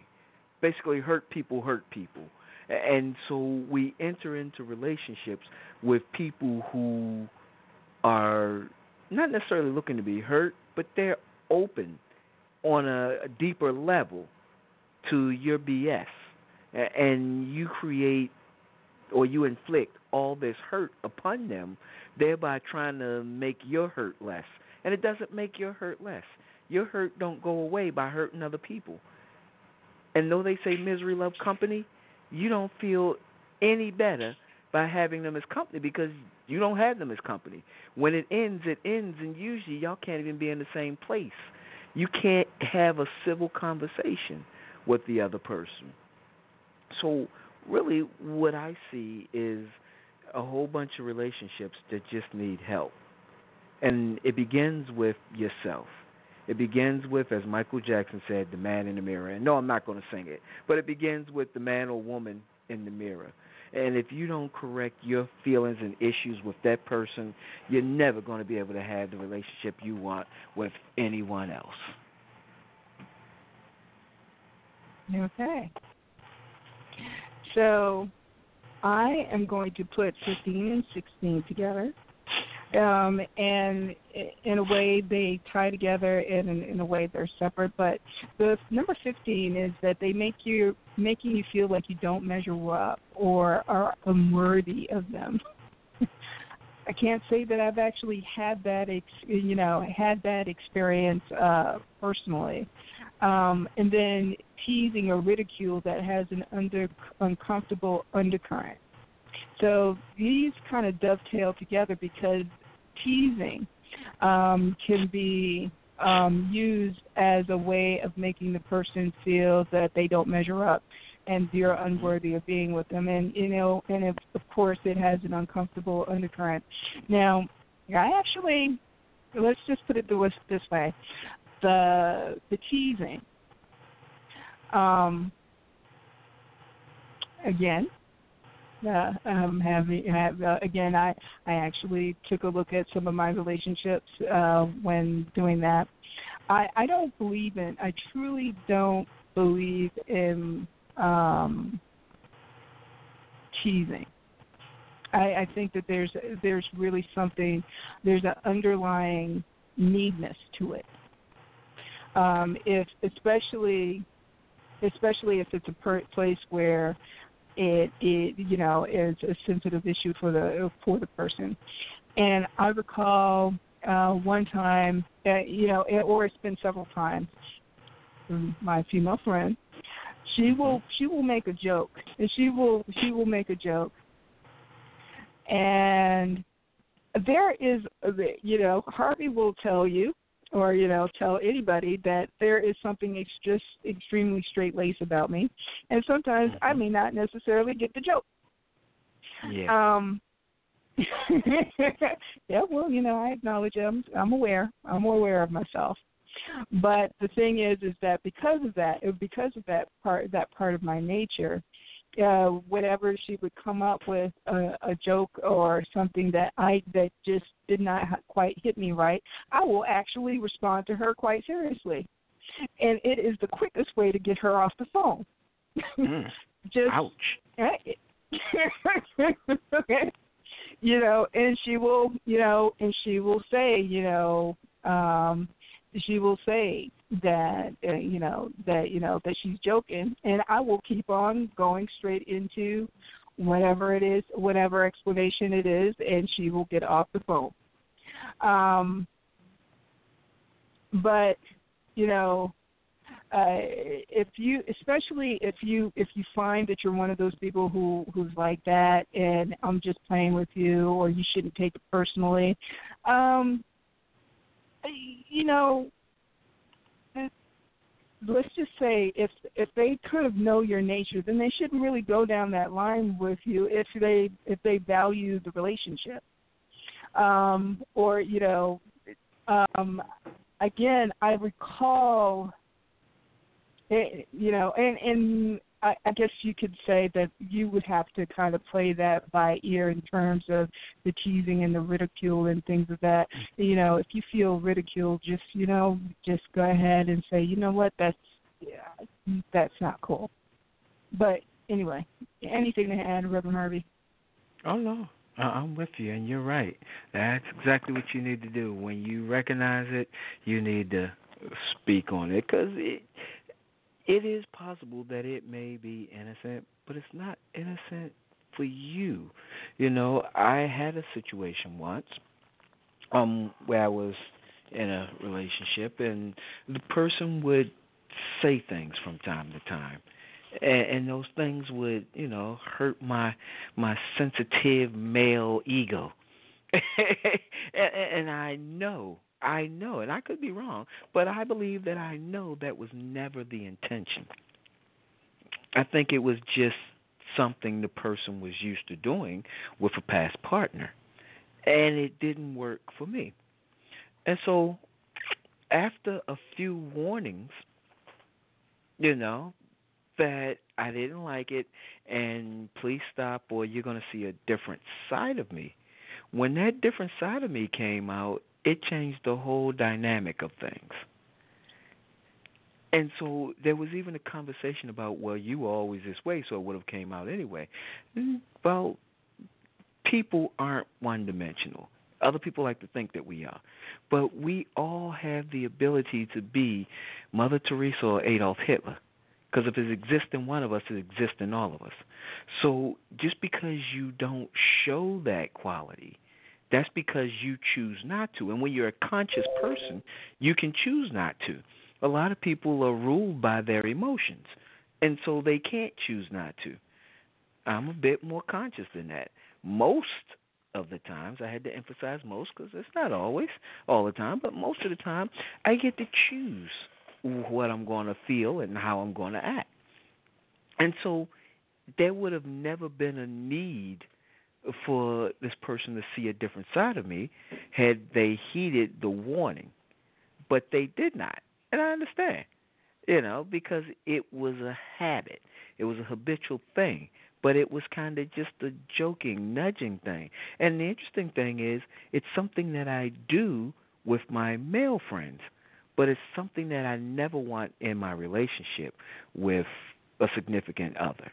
Basically, hurt people hurt people. And so we enter into relationships with people who are not necessarily looking to be hurt, but they're open on a, a deeper level to your BS. And you create or you inflict all this hurt upon them, thereby trying to make your hurt less. And it doesn't make your hurt less. Your hurt don't go away by hurting other people. And though they say misery love company, you don't feel any better by having them as company because you don't have them as company. When it ends, it ends, and usually y'all can't even be in the same place. You can't have a civil conversation with the other person. So really what I see is a whole bunch of relationships that just need help. And it begins with yourself. It begins with, as Michael Jackson said, the man in the mirror. And no, I'm not going to sing it, but it begins with the man or woman in the mirror. And if you don't correct your feelings and issues with that person, you're never going to be able to have the relationship you want with anyone else. Okay. So I am going to put 15 and 16 together. Um, and in a way they tie together and in, in a way they're separate but the number 15 is that they make you making you feel like you don't measure up or are unworthy of them I can't say that I've actually had that, ex- you know, had that experience uh, personally. Um, and then teasing or ridicule that has an under uncomfortable undercurrent. So these kind of dovetail together because teasing um, can be um, used as a way of making the person feel that they don't measure up and you're unworthy of being with them. And you know, and if, of course, it has an uncomfortable undercurrent. Now, I actually let's just put it this way: the the teasing. Um, again, uh, um, have, uh, again, I I actually took a look at some of my relationships uh, when doing that. I I don't believe in. I truly don't believe in um, teasing. I, I think that there's there's really something there's an underlying needness to it. Um, if especially especially if it's a per- place where it, it you know is a sensitive issue for the for the person. And I recall uh, one time, uh, you know, it, or it's been several times. My female friend, she will she will make a joke, and she will she will make a joke, and there is you know Harvey will tell you or you know tell anybody that there is something ex- just extremely straight laced about me, and sometimes I may not necessarily get the joke. Yeah. Um. yeah, well, you know, I acknowledge I'm I'm aware. I'm aware of myself. But the thing is, is that because of that, it was because of that part, that part of my nature, uh, whenever she would come up with a, a joke or something that I that just did not quite hit me right, I will actually respond to her quite seriously, and it is the quickest way to get her off the phone. Mm. just ouch. Right? you know, and she will, you know, and she will say, you know, um, she will say that uh, you know that you know that she's joking, and I will keep on going straight into whatever it is, whatever explanation it is, and she will get off the phone. Um, but you know, uh, if you, especially if you, if you find that you're one of those people who who's like that, and I'm just playing with you, or you shouldn't take it personally. Um, you know, let's just say if if they kind of know your nature, then they shouldn't really go down that line with you if they if they value the relationship. Um, or you know, um, again, I recall it, you know, and and I, I guess you could say that you would have to kind of play that by ear in terms of the teasing and the ridicule and things of that. You know, if you feel ridiculed, just you know, just go ahead and say, you know what, that's yeah, that's not cool. But anyway, anything to add, Reverend Harvey? Oh no, I- I'm with you, and you're right. That's exactly what you need to do. When you recognize it, you need to speak on it because it it is possible that it may be innocent, but it's not innocent for you. You know, I had a situation once um where I was in a relationship and the person would say things from time to time and, and those things would you know hurt my my sensitive male ego and, and i know i know and i could be wrong but i believe that i know that was never the intention i think it was just something the person was used to doing with a past partner and it didn't work for me and so after a few warnings you know that I didn't like it and please stop or you're going to see a different side of me. When that different side of me came out, it changed the whole dynamic of things. And so there was even a conversation about, well, you were always this way, so it would have came out anyway. Mm, Well, people aren't one dimensional. Other people like to think that we are. But we all have the ability to be Mother Teresa or Adolf Hitler. Because if it exists in one of us, it exists in all of us. So just because you don't show that quality, that's because you choose not to. And when you're a conscious person, you can choose not to. A lot of people are ruled by their emotions, and so they can't choose not to. I'm a bit more conscious than that. Most of the times, I had to emphasize most because it's not always all the time, but most of the time, I get to choose what I'm going to feel and how I'm going to act. And so there would have never been a need for this person to see a different side of me had they heeded the warning. But they did not. And I understand, you know, because it was a habit, it was a habitual thing. But it was kind of just a joking, nudging thing. And the interesting thing is, it's something that I do with my male friends but it's something that I never want in my relationship with a significant other.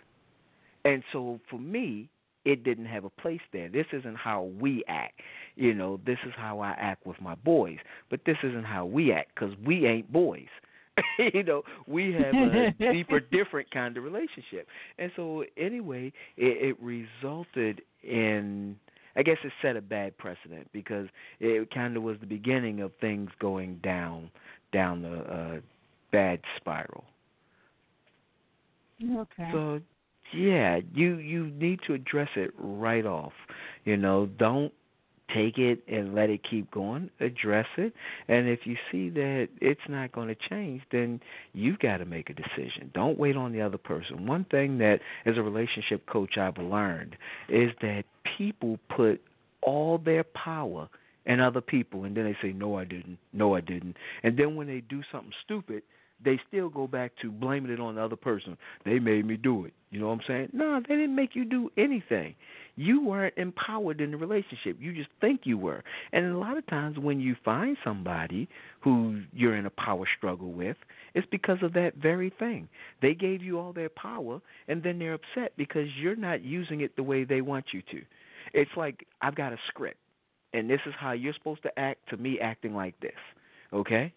And so for me, it didn't have a place there. This isn't how we act. You know, this is how I act with my boys, but this isn't how we act because we ain't boys. you know, we have a deeper, different kind of relationship. And so, anyway, it, it resulted in I guess it set a bad precedent because it kind of was the beginning of things going down down the uh, bad spiral. Okay. So yeah, you you need to address it right off. You know, don't take it and let it keep going. Address it, and if you see that it's not going to change, then you've got to make a decision. Don't wait on the other person. One thing that, as a relationship coach, I've learned is that people put all their power in other people, and then they say, "No, I didn't. No, I didn't." And then when they do something stupid, they still go back to blaming it on the other person. They made me do it. You know what I'm saying? No, they didn't make you do anything. You weren't empowered in the relationship. You just think you were. And a lot of times when you find somebody who you're in a power struggle with, it's because of that very thing. They gave you all their power and then they're upset because you're not using it the way they want you to. It's like I've got a script and this is how you're supposed to act to me acting like this. Okay?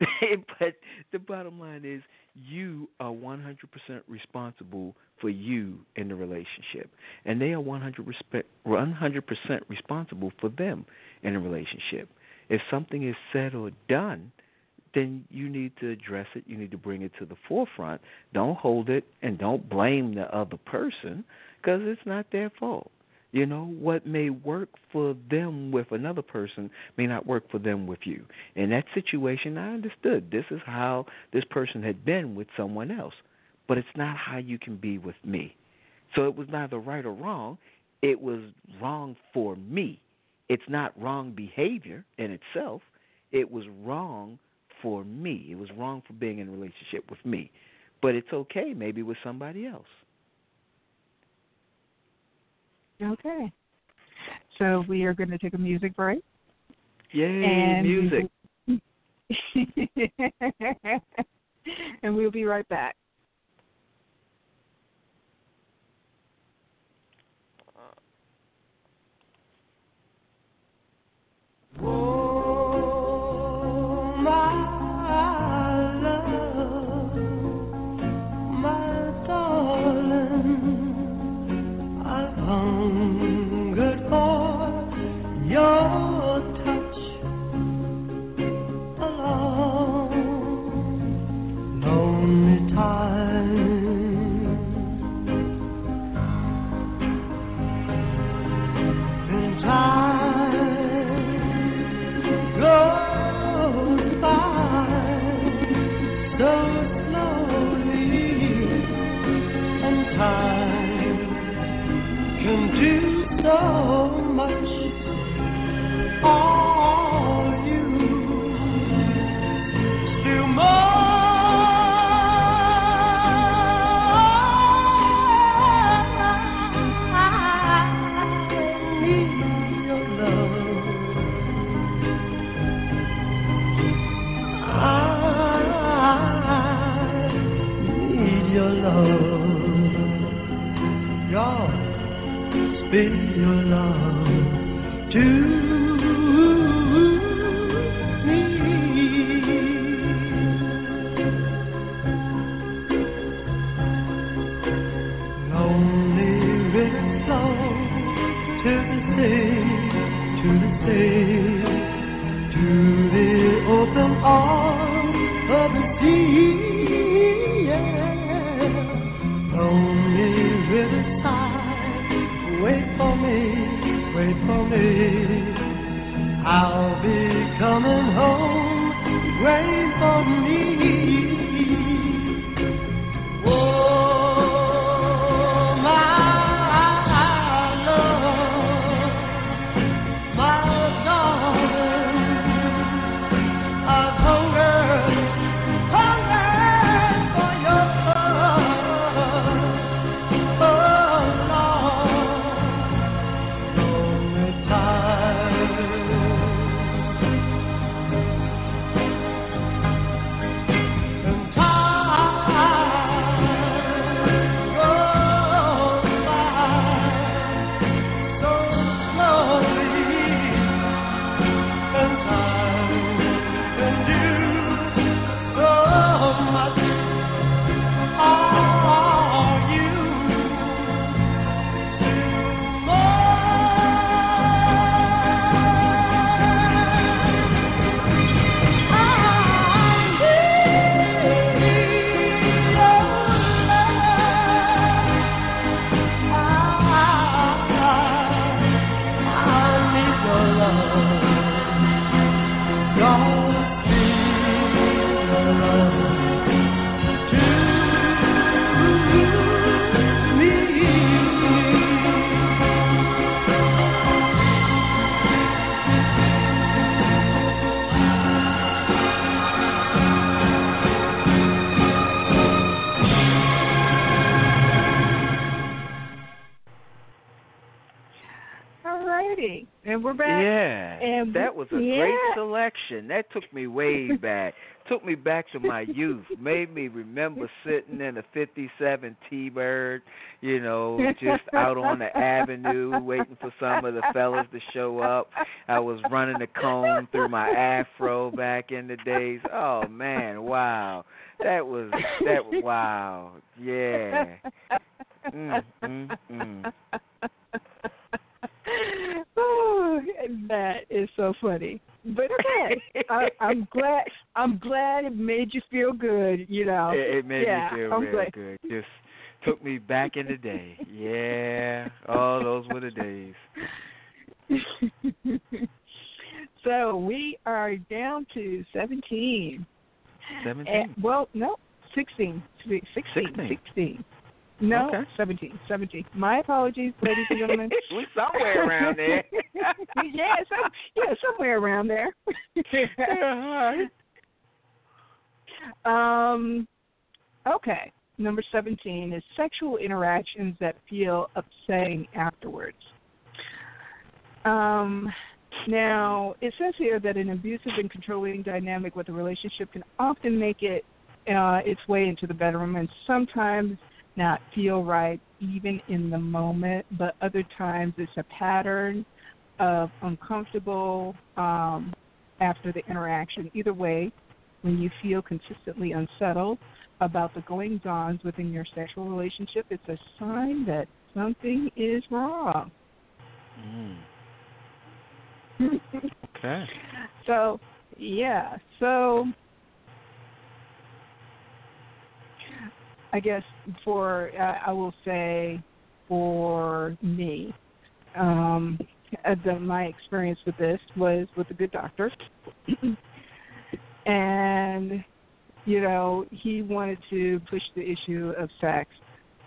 but the bottom line is you are 100% responsible for you in the relationship. And they are 100 respect, 100% responsible for them in a relationship. If something is said or done then you need to address it. You need to bring it to the forefront. Don't hold it and don't blame the other person because it's not their fault you know, what may work for them with another person may not work for them with you. In that situation, I understood this is how this person had been with someone else, but it's not how you can be with me. So it was neither right or wrong, it was wrong for me. It's not wrong behavior in itself, it was wrong for me. It was wrong for being in a relationship with me. but it's okay maybe with somebody else. Okay. So we are going to take a music break. Yay, and music. and we'll be right back. Oh, That took me way back. took me back to my youth. Made me remember sitting in a '57 T-Bird, you know, just out on the avenue waiting for some of the fellas to show up. I was running the comb through my afro back in the days. Oh man, wow, that was that. Wow, yeah. Mm, mm, mm. that is so funny. But okay, I, I'm glad. I'm glad it made you feel good. You know. It, it made yeah, me feel I'm real glad. good. Just took me back in the day. Yeah. Oh, those were the days. so we are down to 17. Seventeen. And, well, no, 16. 16. 16. 16. No, Okay. 17. 17. My apologies, ladies and gentlemen. we somewhere around there. yeah, some, yeah, somewhere around there. Um, Okay. Number 17 is sexual interactions that feel upsetting afterwards. Um, now, it says here that an abusive and controlling dynamic with a relationship can often make it uh, its way into the bedroom and sometimes not feel right even in the moment, but other times it's a pattern of uncomfortable um, after the interaction. Either way, when you feel consistently unsettled about the goings ons within your sexual relationship, it's a sign that something is wrong. Mm. Okay. So, yeah. So, I guess for uh, I will say for me, um, the, my experience with this was with a good doctor, and you know he wanted to push the issue of sex,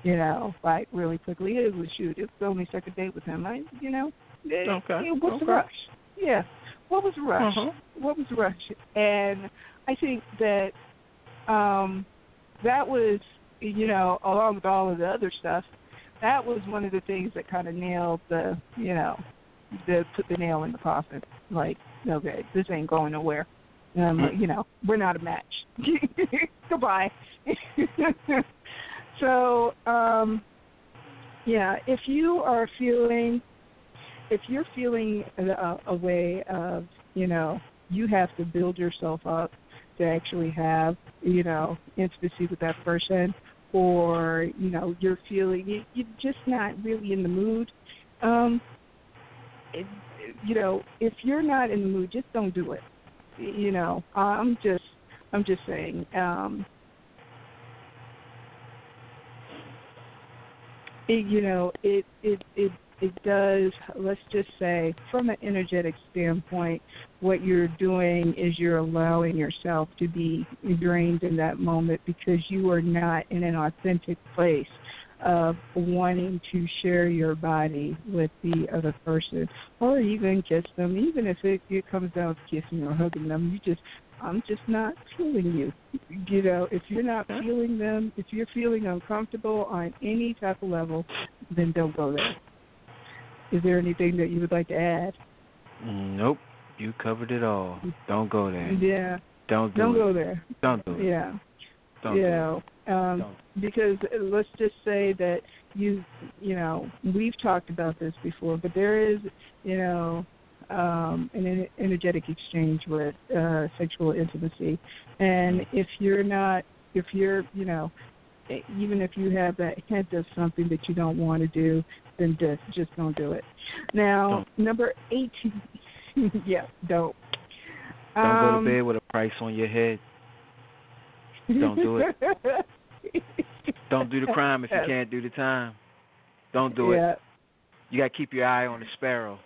you know, like really quickly. It was shoot, it was only second date with him. I, you know, Okay, it- what's okay. the rush? Yeah, what was the rush? Uh-huh. What was the rush? And I think that um that was you know along with all of the other stuff that was one of the things that kind of nailed the you know the put the nail in the coffin. Like okay this ain't going nowhere. Um you know we're not a match. Goodbye. So um yeah if you are feeling if you're feeling a, a way of you know you have to build yourself up to actually have you know intimacy with that person or you know you're feeling you, you're just not really in the mood. Um it, you know if you're not in the mood just don't do it. You know i'm just i'm just saying um it, you know it it it it does let's just say from an energetic standpoint what you're doing is you're allowing yourself to be drained in that moment because you are not in an authentic place of wanting to share your body with the other person or even kiss them. Even if it, it comes down to kissing or hugging them you just i'm just not feeling you. You know if you're not feeling them if you're feeling uncomfortable on any type of level then don't go there is there anything that you would like to add? Nope. You covered it all. Don't go there. Yeah. Don't do Don't it. go there. Don't do it. Yeah. Don't you do it. um, because let's just say that you, you know, we've talked about this before, but there is, you know, um, an energetic exchange with uh, sexual intimacy, and if you're not, if you're, you know, even if you have that hint of something that you don't want to do, then just just don't do it. Now, number eighteen, yeah, don't. Don't go Um, to bed with a price on your head. Don't do it. Don't do the crime if you can't do the time. Don't do yeah. it. You got to keep your eye on the sparrow.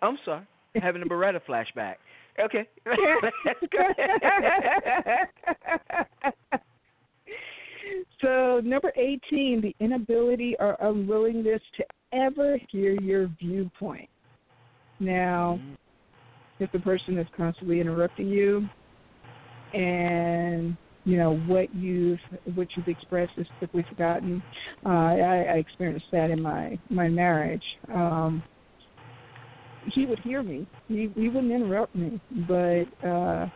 I'm sorry. Having a Baretta flashback. Okay. Let's go. So number 18, the inability or unwillingness to ever hear your viewpoint. Now, if the person is constantly interrupting you, and you know what you've what you've expressed is quickly forgotten. Uh, I, I experienced that in my my marriage. Um, he would hear me. He he wouldn't interrupt me, but uh,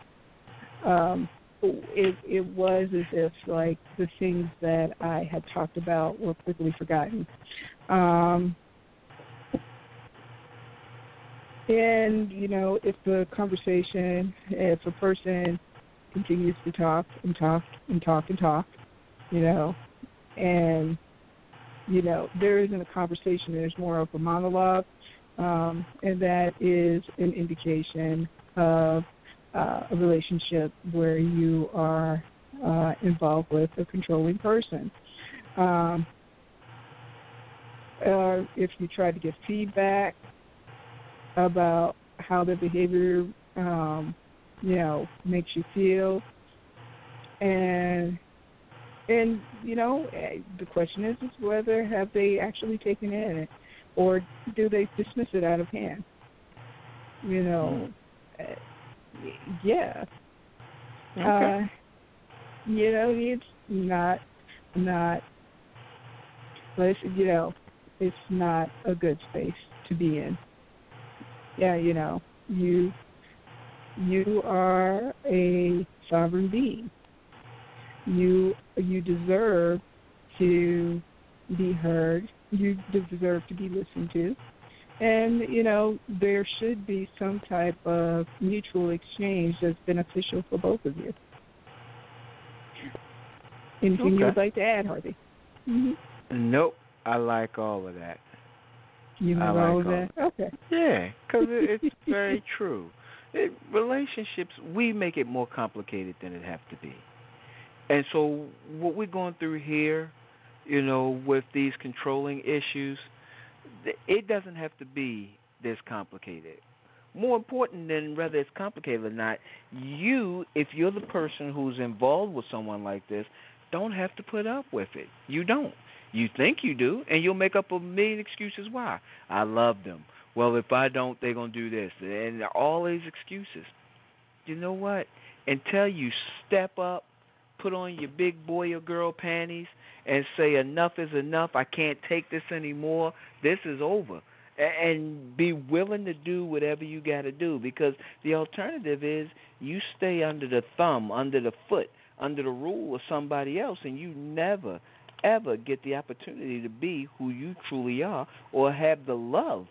um, it it was as if like the things that I had talked about were quickly forgotten. Um, and you know, if the conversation, if a person continues to talk and talk and talk and talk, you know, and you know there isn't a conversation, there's more of a monologue, um, and that is an indication of uh, a relationship where you are uh, involved with a controlling person. Um, uh, if you try to give feedback about how their behavior, um, you know, makes you feel, and and you know, eh, the question is, is whether have they actually taken it or do they dismiss it out of hand? You know, eh, yeah. Okay. Uh, you know, it's not not let's you know it's not a good space to be in yeah you know you you are a sovereign being you you deserve to be heard you deserve to be listened to and you know there should be some type of mutual exchange that's beneficial for both of you. Anything you would like to add harvey? Hmm Nope, I like all of that. you like all of all that? okay. Yeah, because it, it's very true. It, relationships, we make it more complicated than it have to be. And so, what we're going through here, you know, with these controlling issues, it doesn't have to be this complicated. More important than whether it's complicated or not, you, if you're the person who's involved with someone like this, don't have to put up with it. You don't. You think you do, and you'll make up a million excuses why. I love them. Well, if I don't, they're going to do this. And all these excuses. You know what? Until you step up, put on your big boy or girl panties, and say, enough is enough. I can't take this anymore. This is over. And be willing to do whatever you got to do because the alternative is you stay under the thumb, under the foot, under the rule of somebody else, and you never, ever get the opportunity to be who you truly are or have the love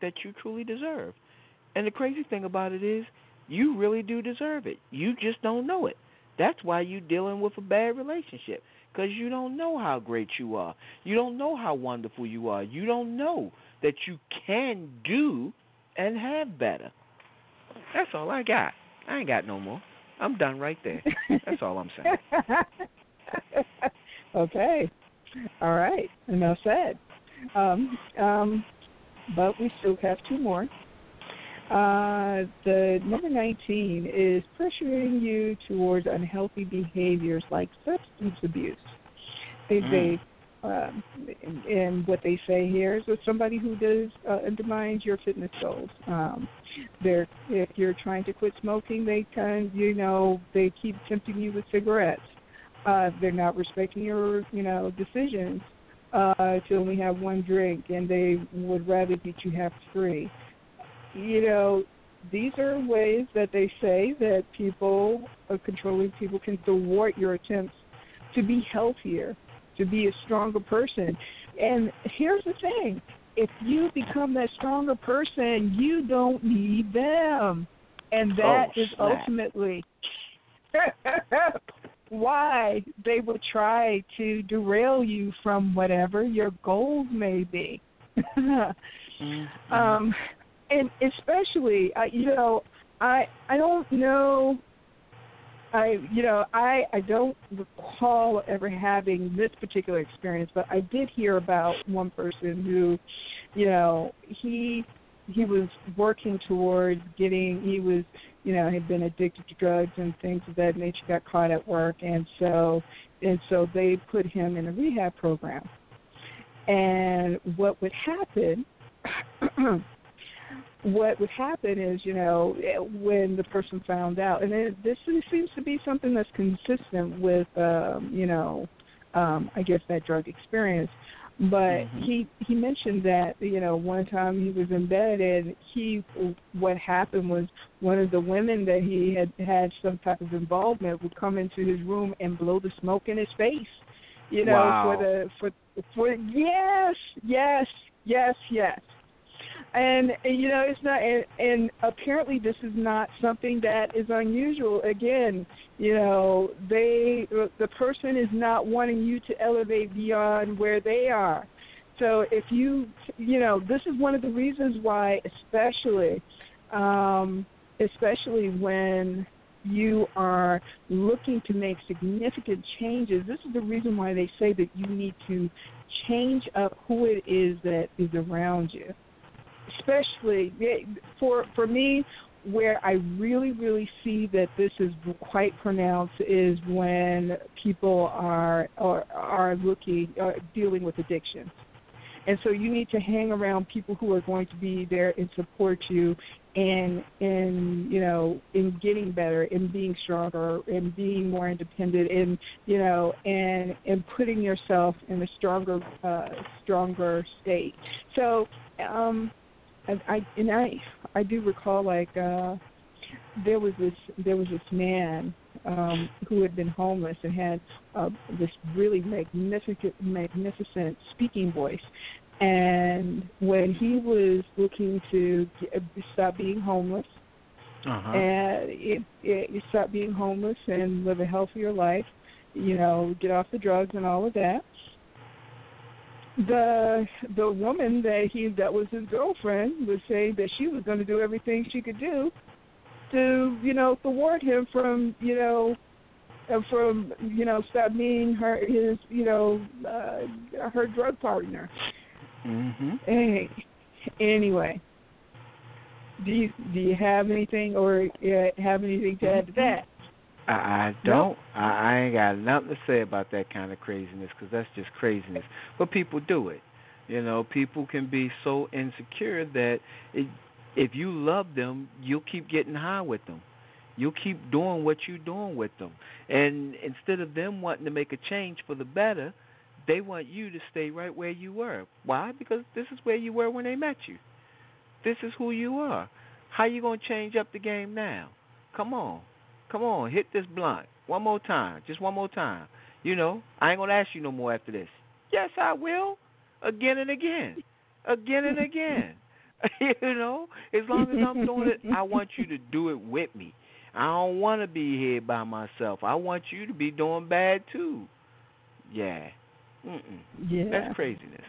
that you truly deserve. And the crazy thing about it is, you really do deserve it. You just don't know it. That's why you're dealing with a bad relationship because you don't know how great you are. You don't know how wonderful you are. You don't know that you can do and have better. That's all I got. I ain't got no more. I'm done right there. That's all I'm saying. okay. All right. Enough said. Um, um, but we still have two more. Uh, the number 19 is pressuring you towards unhealthy behaviors like substance abuse. They, Mm. they um, and, and what they say here is that somebody who does uh, undermines your fitness goals. Um, they're if you're trying to quit smoking, they kind you know they keep tempting you with cigarettes. Uh, they're not respecting your you know decisions uh, to only have one drink, and they would rather that you have three. You know, these are ways that they say that people, uh, controlling people, can thwart your attempts to be healthier, to be a stronger person. And here's the thing if you become that stronger person, you don't need them. And that Oh, is ultimately why they will try to derail you from whatever your goals may be. Mm-hmm. um, and especially, uh, you know, I I don't know. I you know I I don't recall ever having this particular experience, but I did hear about one person who, you know, he he was working towards getting he was you know had been addicted to drugs and things of that nature got caught at work and so and so they put him in a rehab program and what would happen what would happen is, you know, when the person found out, and it, this seems to be something that's consistent with, um, you know, um, I guess that drug experience. But Mhm. he he mentioned that you know one time he was in bed and he what happened was one of the women that he had had some type of involvement would come into his room and blow the smoke in his face, you know, Wow. for the for for yes yes yes yes and you know it's not and, and apparently this is not something that is unusual. Again you know they the person is not wanting you to elevate beyond where they are. So if you you know this is one of the reasons why especially um especially when you are looking to make significant changes this is the reason why they say that you need to change up who it is that is around you especially for for me where I really really see that this is quite pronounced is when people are are are looking are dealing with addiction. And so you need to hang around people who are going to be there and support you in in you know in getting better in being stronger in being more independent and you know and and putting yourself in a stronger uh stronger state. So um I, I and I I do recall like uh there was this there was this man um who had been homeless and had uh, this really magnificent magnificent speaking voice and when he was looking to get, stop being homeless Uh-huh. and it, it, you stop being homeless and live a healthier life, you know, get off the drugs and all of that. The the woman that he that was his girlfriend was saying that she was going to do everything she could do to you know thwart him from you know uh, from you know stop being her his you know uh, her drug partner. Mm-hmm. Hey, anyway, do you do you have anything or uh, have anything to add to that? I, I don't. I, I ain't got nothing to say about that kind of craziness because that's just craziness. But people do it. You know, people can be so insecure that it, if you love them, you'll keep getting high with them. You'll keep doing what you're doing with them. And instead of them wanting to make a change for the better, they want you to stay right where you were. Why? Because this is where you were when they met you. This is who you are. How you gonna change up the game now? Come on. Come on, hit this blunt. One more time. Just one more time. You know, I ain't gonna ask you no more after this. Yes, I will. Again and again. Again and again. you know, as long as I'm doing it, I want you to do it with me. I don't want to be here by myself. I want you to be doing bad too. Yeah. Mm-mm. Yeah. That's craziness.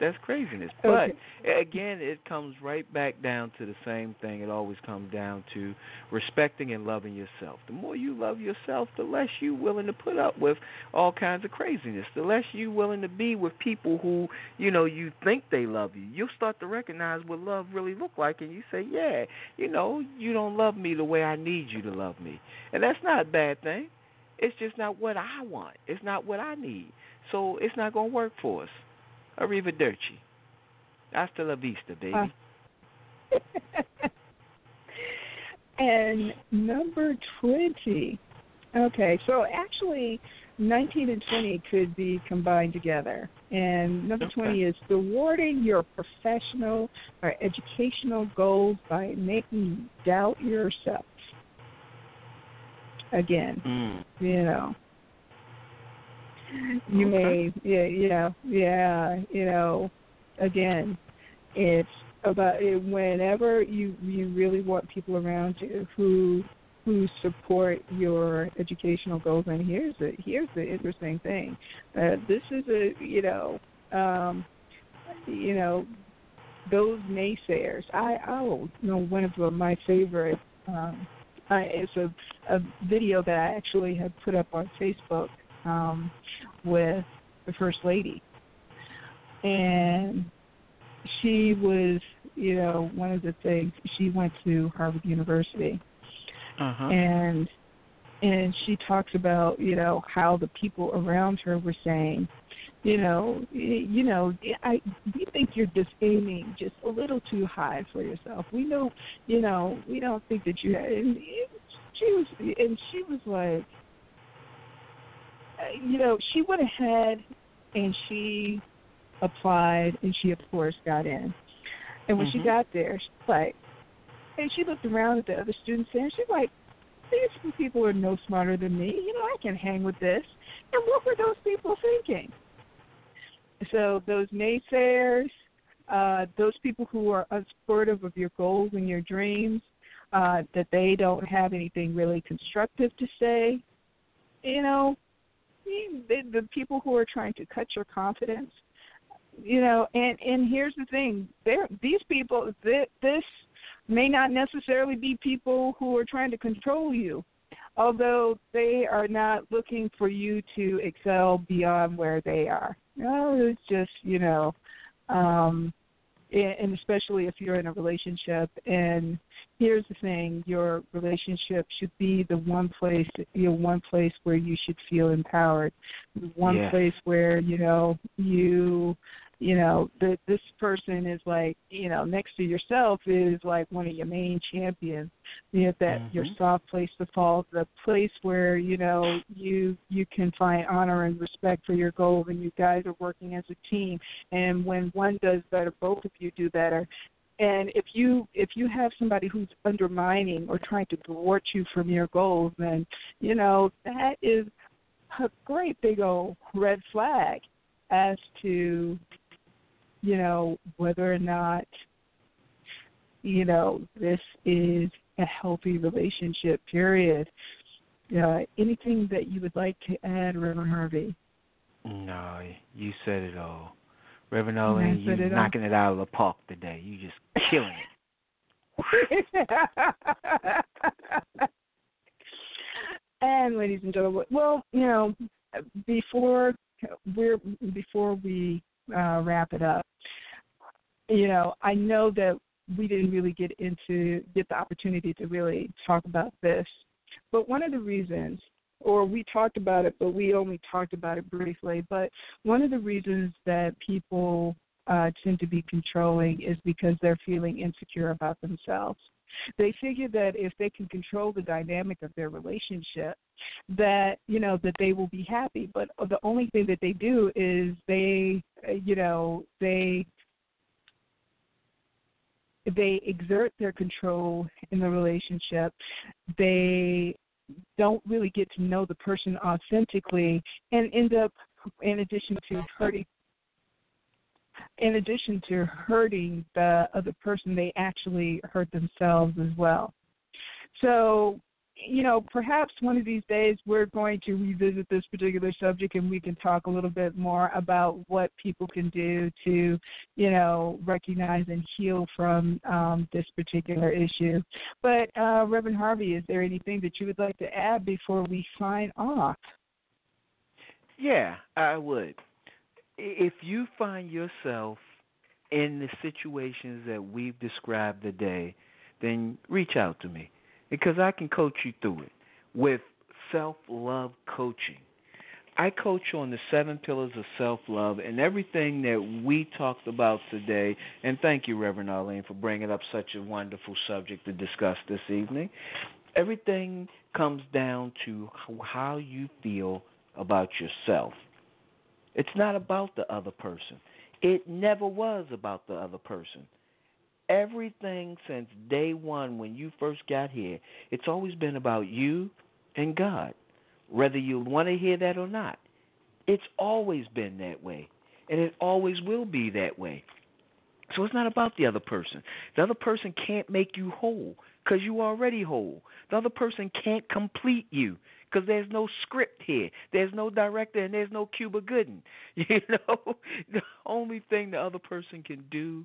That's craziness. Okay. But again, it comes right back down to the same thing. It always comes down to respecting and loving yourself. The more you love yourself, the less you're willing to put up with all kinds of craziness. The less you're willing to be with people who, you know, you think they love you. You'll start to recognize what love really look like and you say, "Yeah, you know, you don't love me the way I need you to love me." And that's not a bad thing. It's just not what I want. It's not what I need. So it's not going to work for us. Arrivederci. Hasta la vista, baby. Uh, and number 20. Okay, so actually, 19 and 20 could be combined together. And number Okay. 20 is thwarting your professional or educational goals by making you doubt yourself. Again, Mm. you know. You may, yeah, yeah, yeah, you know, again, it's about it, whenever you you really want people around you who who support your educational goals. And here's the here's the interesting thing, uh, this is a you know, um, you know, those naysayers. I oh, you know, one of my favorite. Um, I, it's a a video that I actually had put up on Facebook um, with the first lady, and she was, you know, one of the things she went to Harvard University, Uh-huh. and and she talks about, you know, how the people around her were saying, you know, you know, I we think you're just aiming just a little too high for yourself. We know, you know, we don't think that you. And she was, and she was like, you know, she went ahead and she applied, and she of course got in. And when she Mhm. got there, she's like, and she looked around at the other students and she's like, these people are no smarter than me. You know, I can hang with this. And what were those people thinking? So those naysayers, uh, those people who are unsupportive of your goals and your dreams, uh, that they don't have anything really constructive to say, you know, the, the people who are trying to cut your confidence, you know, and and here's the thing: there, these people, th- this may not necessarily be people who are trying to control you, although they are not looking for you to excel beyond where they are. No, it's just you know, um, and especially if you're in a relationship. And here's the thing: your relationship should be the one place, you know, one place where you should feel empowered, one Yes. place where you know you you know that this person is like you know next to yourself is like one of your main champions. You know that Mhm. your soft place to fall the place where you know you you can find honor and respect for your goal and you guys are working as a team. And when one does better both of you do better. And if you if you have somebody who's undermining or trying to thwart you from your goals then you know that is a great big old red flag as to you know whether or not you know this is a healthy relationship period uh, anything that you would like to add reverend harvey No, you said it all. Reverend said you're it all. knocking it out of the park today. You just killing it. and ladies and gentlemen, well, you know, before we're before we uh, wrap it up, you know, I know that we didn't really get into get the opportunity to really talk about this, but one of the reasons, or we talked about it, but we only talked about it briefly. But one of the reasons that people uh, tend to be controlling is because they're feeling insecure about themselves. They figure that if they can control the dynamic of their relationship, that you know that they will be happy. But the only thing that they do is they, you know, they they exert their control in the relationship. They don't really get to know the person authentically and end up in addition to hurting in addition to hurting the other person they actually hurt themselves as well. So you know perhaps one of these days we're going to revisit this particular subject and we can talk a little bit more about what people can do to you know recognize and heal from um, this particular issue. But uh, reverend harvey is there anything that you would like to add before we sign off? Yeah, I would. If you find yourself in the situations that we've described today, then reach out to me because I can coach you through it with self love coaching. I coach on the seven pillars of self love and everything that we talked about today. And thank you, Reverend Arlene, for bringing up such a wonderful subject to discuss this evening. Everything comes down to how you feel about yourself. It's not about the other person. It never was about the other person. Everything since day one when you first got here, it's always been about you and God, whether you want to hear that or not. It's always been that way, and it always will be that way. So it's not about the other person. The other person can't make you whole because you already whole. The other person can't complete you because there's no script here. There's no director and there's no Cuba Gooding. You know, the only thing the other person can do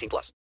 18 plus.